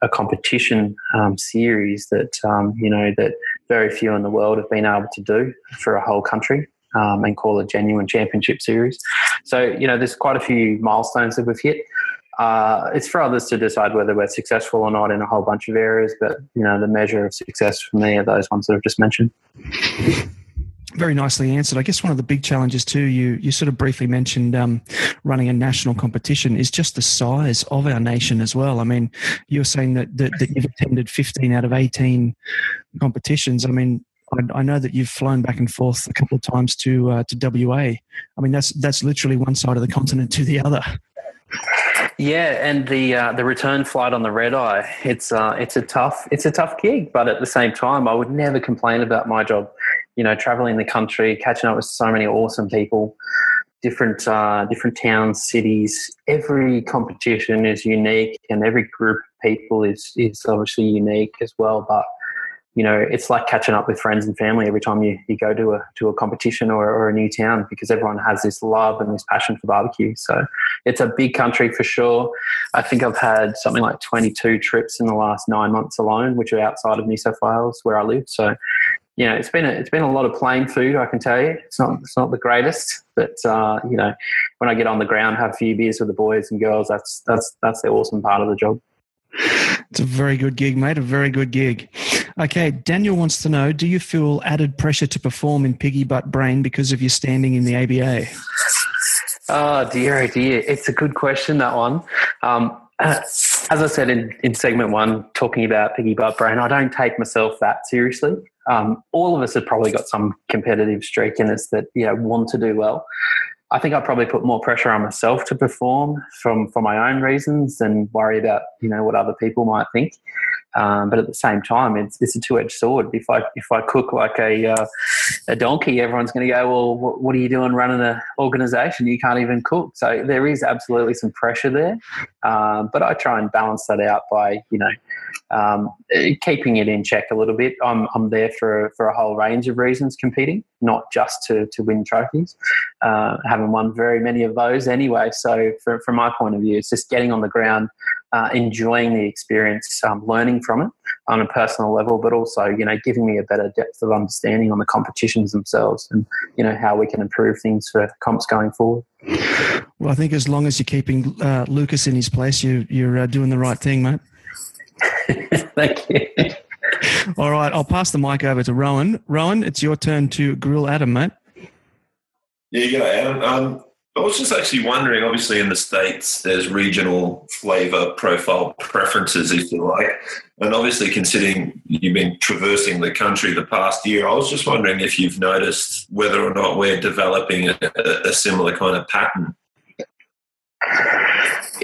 a competition um, series that um, you know that very few in the world have been able to do for a whole country um, and call a genuine championship series. So, you know, there's quite a few milestones that we've hit. Uh, it's for others to decide whether we're successful or not in a whole bunch of areas, but, you know, the measure of success for me are those ones that I've just mentioned. Very nicely answered. I guess one of the big challenges too, you you sort of briefly mentioned um, running a national competition is just the size of our nation as well. I mean, you're saying that, that, that you've attended 15 out of 18 competitions. I mean, I, I, know that you've flown back and forth a couple of times to uh, to WA. I mean, that's that's literally one side of the continent to the other. Yeah, and the uh, the return flight on the red eye, it's uh, it's a tough it's a tough gig, but at the same time, I would never complain about my job. You know, traveling the country, catching up with so many awesome people, different uh, different towns, cities. Every competition is unique, and every group of people is is obviously unique as well. But you know, it's like catching up with friends and family every time you, you go to a to a competition or, or a new town because everyone has this love and this passion for barbecue. So it's a big country for sure. I think I've had something like 22 trips in the last nine months alone, which are outside of New South Wales where I live. So you know, it's been a, it's been a lot of plain food. I can tell you, it's not it's not the greatest, but uh, you know, when I get on the ground, have a few beers with the boys and girls, that's that's that's the awesome part of the job. It's a very good gig, mate. A very good gig. Okay, Daniel wants to know Do you feel added pressure to perform in Ciggy Butt Brain because of your standing in the ABA? Oh, dear, dear. It's a good question, that one. Um, as I said in, in segment one, talking about Ciggy Butt Brain, I don't take myself that seriously. Um, all of us have probably got some competitive streak in us that you know want to do well. I think I probably put more pressure on myself to perform from for my own reasons than worry about you know what other people might think. Um, but at the same time, it's, it's a two edged sword. If I if I cook like a uh, a donkey, everyone's going to go, well, what, what, are you doing running an organization? You can't even cook. So there is absolutely some pressure there. Um, but I try and balance that out by you know um, keeping it in check a little bit. I'm, I'm there for, for a whole range of reasons competing, not just to, to win trophies. Uh, haven't won very many of those anyway. So, for, from my point of view, it's just getting on the ground, uh, enjoying the experience, um, learning from it on a personal level, but also, you know, giving me a better depth of understanding on the competitions themselves and, you know, how we can improve things for comps going forward. Well, I think as long as you're keeping uh, Lucas in his place, you, you're uh, doing the right thing, mate. Thank you. All right, I'll pass the mic over to Rowan. Rowan, it's your turn to grill Adam, mate. Yeah, you go, Adam. Um, I was just actually wondering, obviously in the States, there's regional flavour profile preferences, if you like. And obviously considering you've been traversing the country the past year, I was just wondering if you've noticed whether or not we're developing a, a similar kind of pattern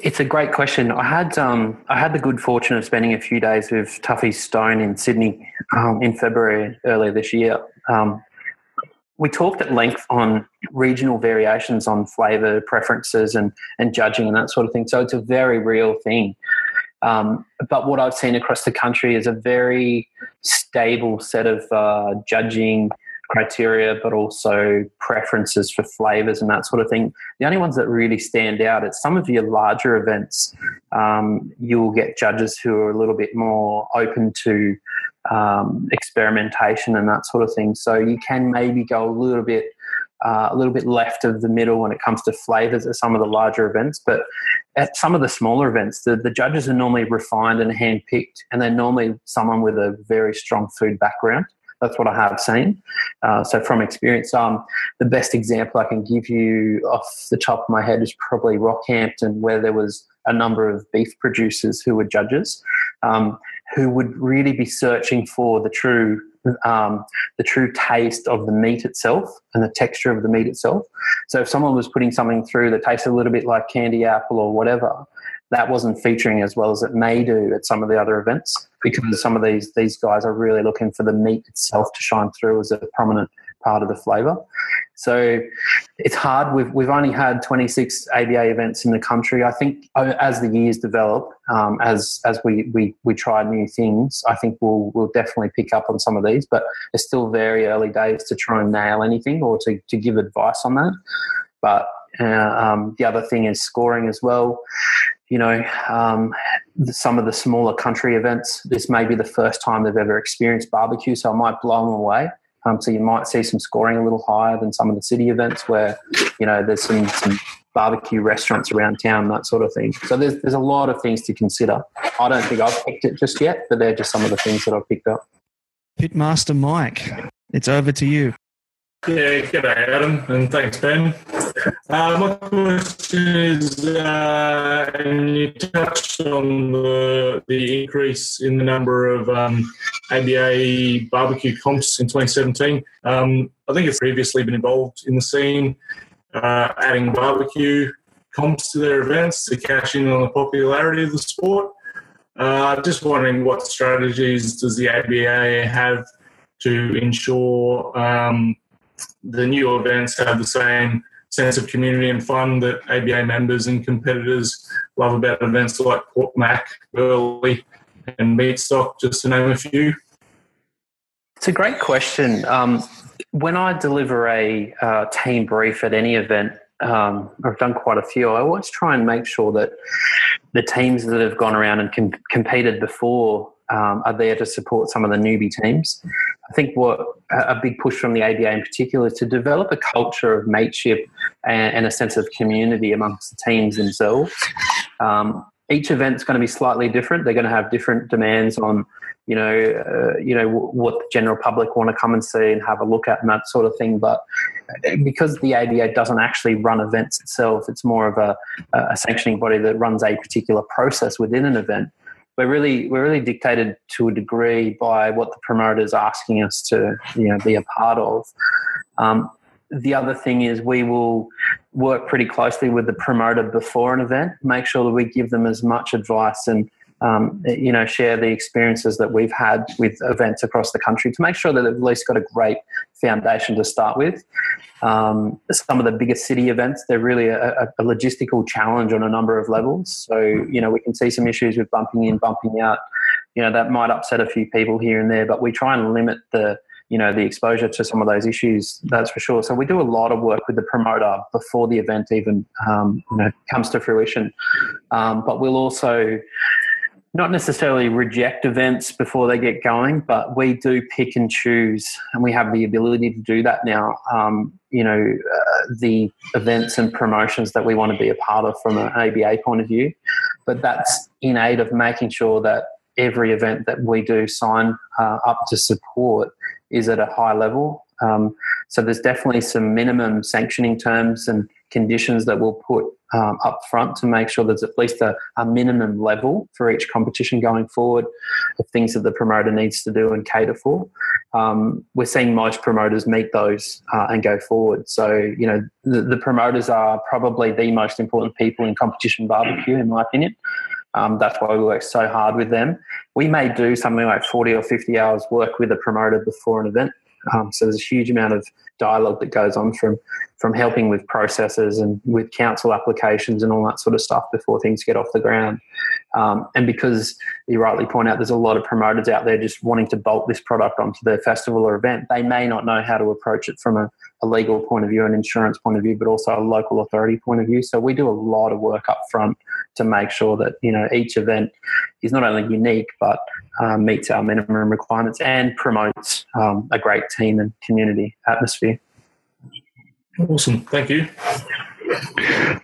it's a great question. I had um, I had the good fortune of spending a few days with Tuffy Stone in Sydney um, in February earlier this year. Um, we talked at length on regional variations on flavour preferences and and judging and that sort of thing. So it's a very real thing. Um, but what I've seen across the country is a very stable set of uh, judging criteria, but also preferences for flavors and that sort of thing. The only ones that really stand out at some of your larger events, um, you'll get judges who are a little bit more open to um, experimentation and that sort of thing. So you can maybe go a little bit. Uh, a little bit left of the middle when it comes to flavors at some of the larger events, but at some of the smaller events, the, the judges are normally refined and handpicked, and they're normally someone with a very strong food background. That's what I have seen. Uh, so from experience, um, the best example I can give you off the top of my head is probably Rockhampton, where there was a number of beef producers who were judges, um, who would really be searching for the true um, the true taste of the meat itself and the texture of the meat itself. So if someone was putting something through that tasted a little bit like candy apple or whatever, that wasn't featuring as well as it may do at some of the other events because some of these these guys are really looking for the meat itself to shine through as a prominent part of the flavour. So it's hard. We've we've only had 26 ABA events in the country. I think uh, as the years develop, um, as as we, we we try new things, I think we'll we'll definitely pick up on some of these. But it's still very early days to try and nail anything or to to give advice on that. But uh, um, the other thing is scoring as well you know, um, some of the smaller country events, this may be the first time they've ever experienced barbecue, so it might blow them away. Um, so you might see some scoring a little higher than some of the city events where, you know, there's some, some barbecue restaurants around town, that sort of thing. So there's, there's a lot of things to consider. I don't think I've picked it just yet, but they're just some of the things that I've picked up. Pitmaster Mike, it's over to you. Yeah, good day, Adam, and thanks Ben. Uh, my question is, uh, and you touched on the, the increase in the number of um, ABA barbecue comps in 2017. Um, I think it's previously been involved in the scene, uh, adding barbecue comps to their events to cash in on the popularity of the sport. Uh, just wondering what strategies does the ABA have to ensure um, the new events have the same sense of community and fun that ABA members and competitors love about events like Port Mac, Burleigh, and Meatstock, just to name a few? It's a great question. Um, when I deliver a uh, team brief at any event, um, I've done quite a few. I always try and make sure that the teams that have gone around and com- competed before um, are there to support some of the newbie teams. I think what a big push from the ABA in particular is to develop a culture of mateship and, and a sense of community amongst the teams themselves. Um, each event's going to be slightly different. They're going to have different demands on, you know, uh, you know what the general public want to come and see and have a look at and that sort of thing. But uh, because the ABA doesn't actually run events itself, it's more of a, a sanctioning body that runs a particular process within an event we're really we're really dictated to a degree by what the promoter is asking us to you know be a part of. Um, the other thing is we will work pretty closely with the promoter before an event, make sure that we give them as much advice and um, you know, share the experiences that we've had with events across the country to make sure that they've at least got a great foundation to start with. Um, some of the biggest city events, they're really a, a, logistical challenge on a number of levels. So, you know, we can see some issues with bumping in, bumping out. You know, that might upset a few people here and there, but we try and limit the you know the exposure to some of those issues that's for sure so we do a lot of work with the promoter before the event even um, you know comes to fruition um, but we'll also not necessarily reject events before they get going, but we do pick and choose, and we have the ability to do that now. Um, you know, uh, the events and promotions that we want to be a part of from an ABA point of view, but that's in aid of making sure that every event that we do sign uh, up to support is at a high level. Um, so there's definitely some minimum sanctioning terms and conditions that we'll put um, up front to make sure there's at least a, a, minimum level for each competition going forward of things that the promoter needs to do and cater for. Um, we're seeing most promoters meet those uh, and go forward. So, you know, the, the, promoters are probably the most important people in competition barbecue, in my opinion. Um, that's why we work so hard with them. We may do something like 40 or 50 hours work with a promoter before an event. Um, so there's a huge amount of dialogue that goes on from from helping with processes and with council applications and all that sort of stuff before things get off the ground. Um, and because you rightly point out, there's a lot of promoters out there just wanting to bolt this product onto their festival or event. They may not know how to approach it from a, a legal point of view, an insurance point of view, but also a local authority point of view. So we do a lot of work up front to make sure that you know each event is not only unique but um, meets our minimum requirements and promotes um, a great team and community atmosphere. Awesome. Thank you.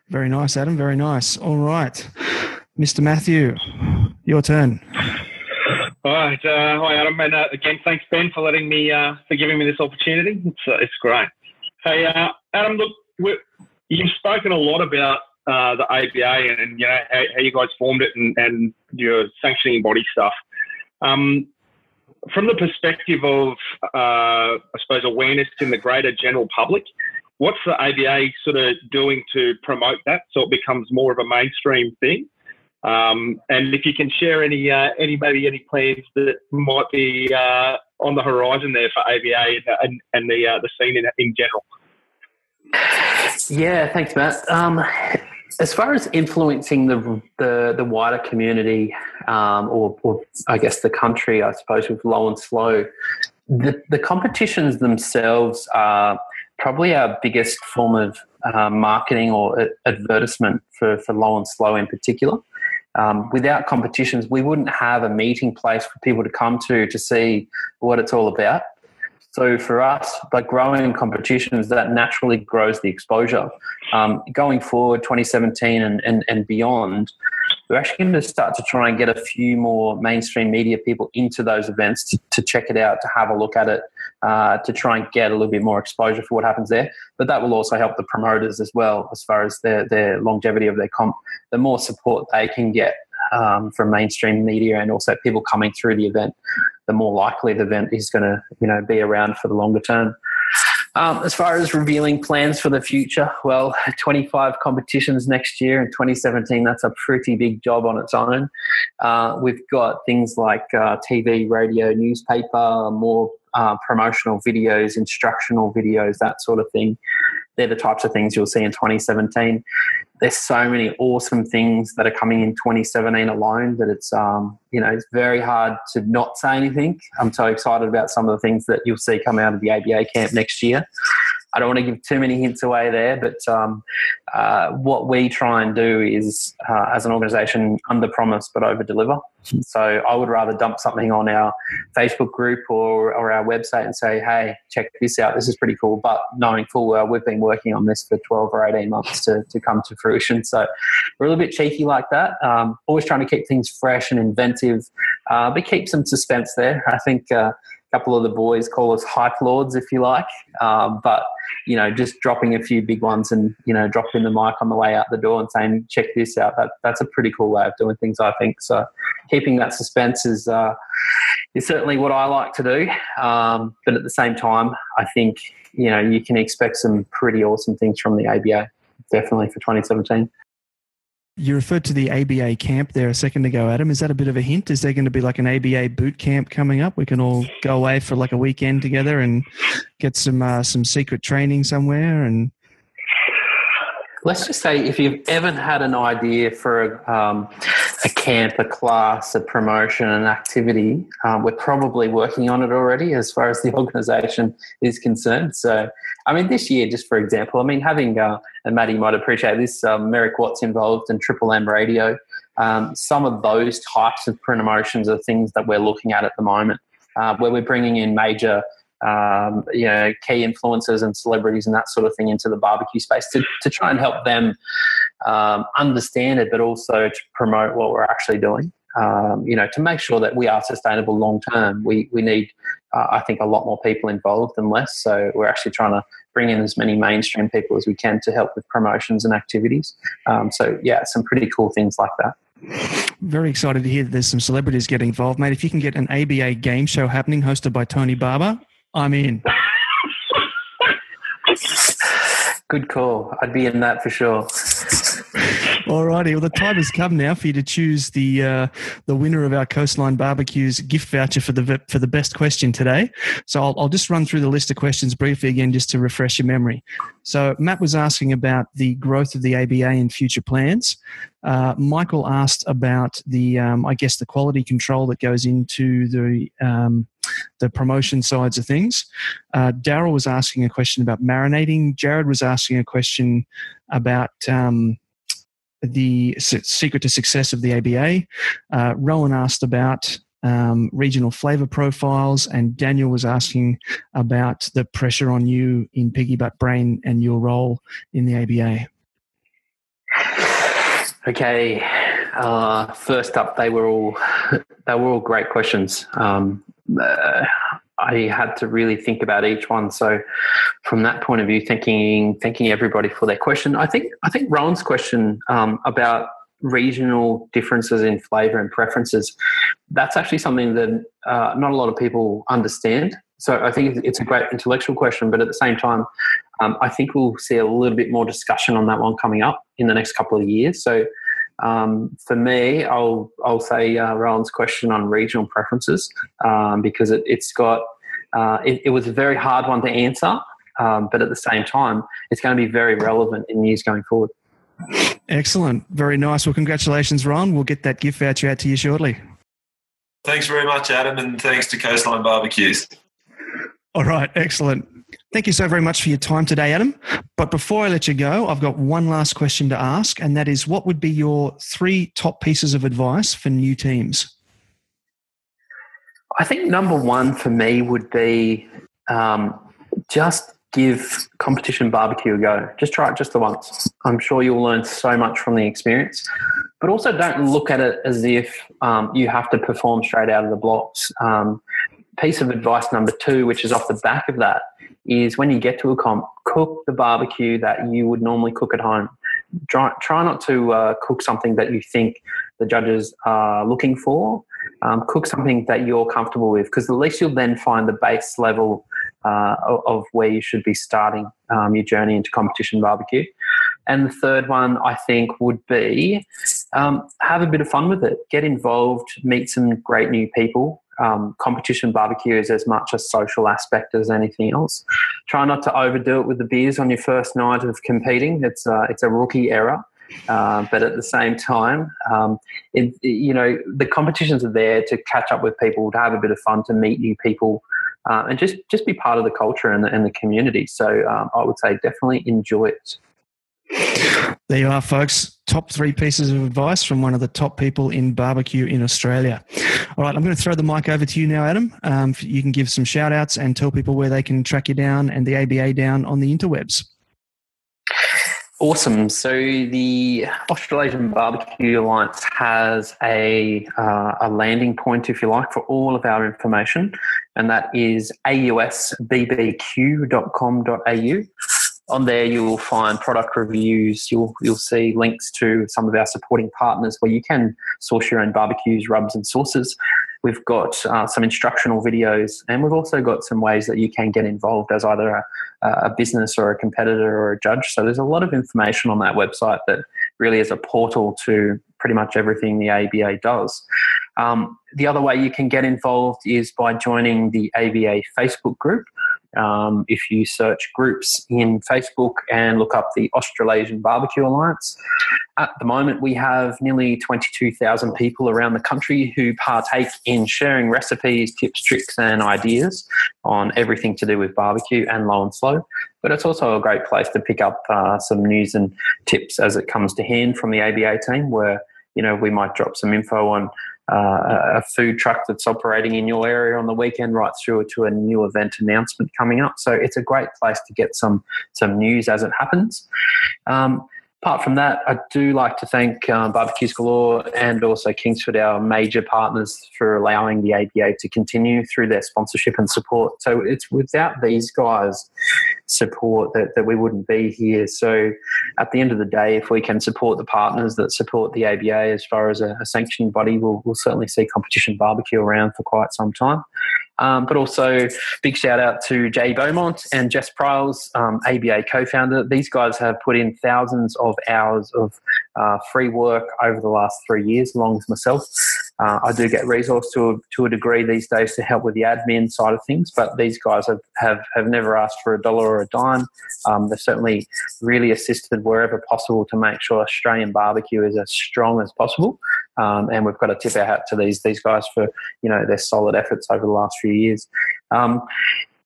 Very nice, Adam. Very nice. All right. Mr. Matthew, your turn. All right. Uh, hi, Adam. And uh, again, thanks, Ben, for letting me, uh, for giving me this opportunity. It's, uh, it's great. Hey, uh, Adam, look, you've spoken a lot about uh, the ABA and, and, you know, how, how, you guys formed it and, and your sanctioning body stuff. Um, from the perspective of, uh, I suppose, awareness in the greater general public, what's the ABA sort of doing to promote that so it becomes more of a mainstream thing? Um, and if you can share any, uh, any maybe any plans that might be uh, on the horizon there for ABA and, and the uh, the scene in, in general. Yeah, thanks, Matt. Um, as far as influencing the the, the wider community, um, or, or, I guess the country, I suppose, with low and slow, the, the competitions themselves are probably our biggest form of uh, marketing or advertisement for, for low and slow in particular. Um, without competitions, we wouldn't have a meeting place for people to come to to see what it's all about. So for us, by growing competitions, that naturally grows the exposure. Um, going forward, 2017 and, and, and beyond, we're actually going to start to try and get a few more mainstream media people into those events to, to check it out, to have a look at it, uh, to try and get a little bit more exposure for what happens there. But that will also help the promoters as well, as far as their, their longevity of their comp. The more support they can get um, from mainstream media and also people coming through the event, the more likely the event is going to you know be around for the longer term. Um, as far as revealing plans for the future, well, 25 competitions next year in 2017, that's a pretty big job on its own. Uh, we've got things like uh, TV, radio, newspaper, more uh, promotional videos, instructional videos, that sort of thing. They're the types of things you'll see in 2017 there's so many awesome things that are coming in 2017 alone that it's um, you know it's very hard to not say anything. I'm so excited about some of the things that you'll see come out of the ABA camp next year. I don't want to give too many hints away there, but um, uh, what we try and do is, uh, as an organisation, under promise but over deliver. So I would rather dump something on our Facebook group or, or our website and say, hey, check this out. This is pretty cool. But knowing full well we've been working on this for 12 or 18 months to, to come to fruition. So we're a little bit cheeky like that. Um, always trying to keep things fresh and inventive, uh, but keep some suspense there. I think uh, couple of the boys call us hype lords, if you like. Um, but you know, just dropping a few big ones and you know, dropping the mic on the way out the door and saying, "Check this out." That that's a pretty cool way of doing things, I think. So, keeping that suspense is uh, is certainly what I like to do. Um, but at the same time, I think you know you can expect some pretty awesome things from the ABA, definitely for 2017. You referred to the ABA camp there a second ago, Adam. Is that a bit of a hint? Is there going to be like an ABA boot camp coming up? We can all go away for like a weekend together and get some uh, some secret training somewhere and let's just say if you've ever had an idea for um, a camp, a class, a promotion, an activity, um, we're probably working on it already as far as the organisation is concerned. So, I mean, this year, just for example, I mean, having, uh, and Maddie might appreciate this, um, Merrick Watts involved in Triple M Radio, um, some of those types of promotions are things that we're looking at at the moment, uh, where we're bringing in major um, you know, key influencers and celebrities and that sort of thing into the barbecue space to, to try and help them um, understand it, but also to promote what we're actually doing. Um, you know, to make sure that we are sustainable long term, we we need, uh, I think, a lot more people involved than less. So we're actually trying to bring in as many mainstream people as we can to help with promotions and activities. Um, so yeah, some pretty cool things like that. Very excited to hear that there's some celebrities getting involved, mate. If you can get an ABA game show happening hosted by Tony Barber, I'm in. Good call. I'd be in that for sure. All righty. well the time has come now for you to choose the uh, the winner of our Coastline Barbecues gift voucher for the for the best question today. So I'll, I'll just run through the list of questions briefly again, just to refresh your memory. So Matt was asking about the growth of the ABA and future plans. Uh, Michael asked about the, um, I guess, the quality control that goes into the um, the promotion sides of things. Uh, Daryl was asking a question about marinating. Jared was asking a question about um, the secret to success of the ABA. Uh, Rowan asked about um, regional flavor profiles, and Daniel was asking about the pressure on you in Ciggy Butt Brain and your role in the ABA. Okay, uh, first up, they were all they were all great questions. Um, I had to really think about each one. So, from that point of view, thanking thanking everybody for their question. I think I think Rowan's question um, about regional differences in flavour and preferences. That's actually something that uh, not a lot of people understand. So I think it's a great intellectual question, but at the same time, um, I think we'll see a little bit more discussion on that one coming up in the next couple of years. So um, for me, I'll I'll say uh, Rowan's question on regional preferences um, because it, has got uh, it, it, was a very hard one to answer, um, but at the same time, it's going to be very relevant in years going forward. Excellent, very nice. Well, congratulations, Ron. We'll get that gift voucher out to you shortly. Thanks very much, Adam, and thanks to Coastline Barbecues. All right, excellent. Thank you so very much for your time today, Adam. But before I let you go, I've got one last question to ask, and that is what would be your three top pieces of advice for new teams? I think number one for me would be um, just give competition barbecue a go. Just try it just the once. I'm sure you'll learn so much from the experience. But also don't look at it as if um, you have to perform straight out of the blocks. Um, piece of advice number two, which is off the back of that, is when you get to a comp, cook the barbecue that you would normally cook at home. Try, try not to uh, cook something that you think the judges are looking for. Um, cook something that you're comfortable with, because at least you'll then find the base level uh, of where you should be starting um, your journey into competition barbecue. And the third one, I think, would be um, have a bit of fun with it. Get involved, meet some great new people, um, competition barbecue is as much a social aspect as anything else. Try not to overdo it with the beers on your first night of competing. It's a, it's a rookie error. Uh, but at the same time, um, it, you know, the competitions are there to catch up with people, to have a bit of fun, to meet new people, uh, and just just be part of the culture and the, and the community. So um, I would say definitely enjoy it. There you are, folks. Top three pieces of advice from one of the top people in barbecue in Australia. All right, I'm going to throw the mic over to you now, Adam. Um, you can give some shout outs and tell people where they can track you down and the ABA down on the interwebs. Awesome. So the Australasian Barbecue Alliance has a, uh, a landing point, if you like, for all of our information, and that is ausbbq.com.au on there you'll find product reviews you'll you'll see links to some of our supporting partners where you can source your own barbecues rubs and sauces we've got uh, some instructional videos and we've also got some ways that you can get involved as either a, a, business or a competitor or a judge so there's a lot of information on that website that really is a portal to pretty much everything the ABA does. Um, the other way you can get involved is by joining the ABA Facebook group. Um, if you search groups in Facebook and look up the Australasian Barbecue Alliance, at the moment we have nearly 22,000 people around the country who partake in sharing recipes, tips, tricks, and ideas on everything to do with barbecue and low and slow. But it's also a great place to pick up uh, some news and tips as it comes to hand from the ABA team, where you know we might drop some info on uh, a food truck that's operating in your area on the weekend, right through to a new event announcement coming up. So it's a great place to get some some news as it happens. Um, apart from that, I do like to thank um, Barbecues Galore and also Kingsford, our major partners, for allowing the ABA to continue through their sponsorship and support. So it's without these guys support that, that we wouldn't be here. So at the end of the day, if we can support the partners that support the ABA as far as a, a sanctioned body, we'll, we'll certainly see competition barbecue around for quite some time. Um, but also, big shout out to Jay Beaumont and Jess Pryles, um, ABA co founder. These guys have put in thousands of hours of uh, free work over the last three years, along with myself. Uh, I do get resourced to a, to a degree these days to help with the admin side of things, but these guys have, have, have never asked for a dollar or a dime. Um, they've certainly really assisted wherever possible to make sure Australian barbecue is as strong as possible. Um, and we've got to tip our hat to these these guys for you know their solid efforts over the last few years. Um,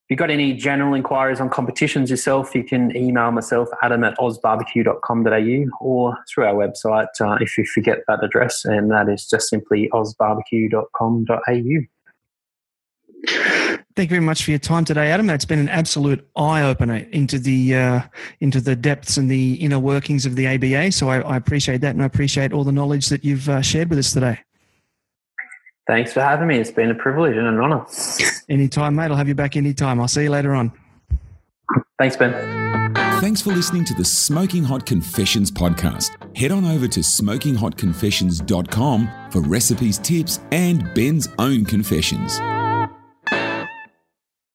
if you've got any general inquiries on competitions yourself, you can email myself, adam at ozbarbecue.com.au or through our website uh, if you forget that address, and that is just simply ozbarbecue.com.au. Thank you very much for your time today, Adam. It's been an absolute eye opener into the uh, into the depths and the inner workings of the ABA. So I, I appreciate that, and I appreciate all the knowledge that you've uh, shared with us today. Thanks for having me. It's been a privilege and an honour. Anytime, mate. I'll have you back anytime. I'll see you later on. Thanks, Ben. Thanks for listening to the Smoking Hot Confessions podcast. Head on over to smokinghotconfessions.com for recipes, tips, and Ben's own confessions.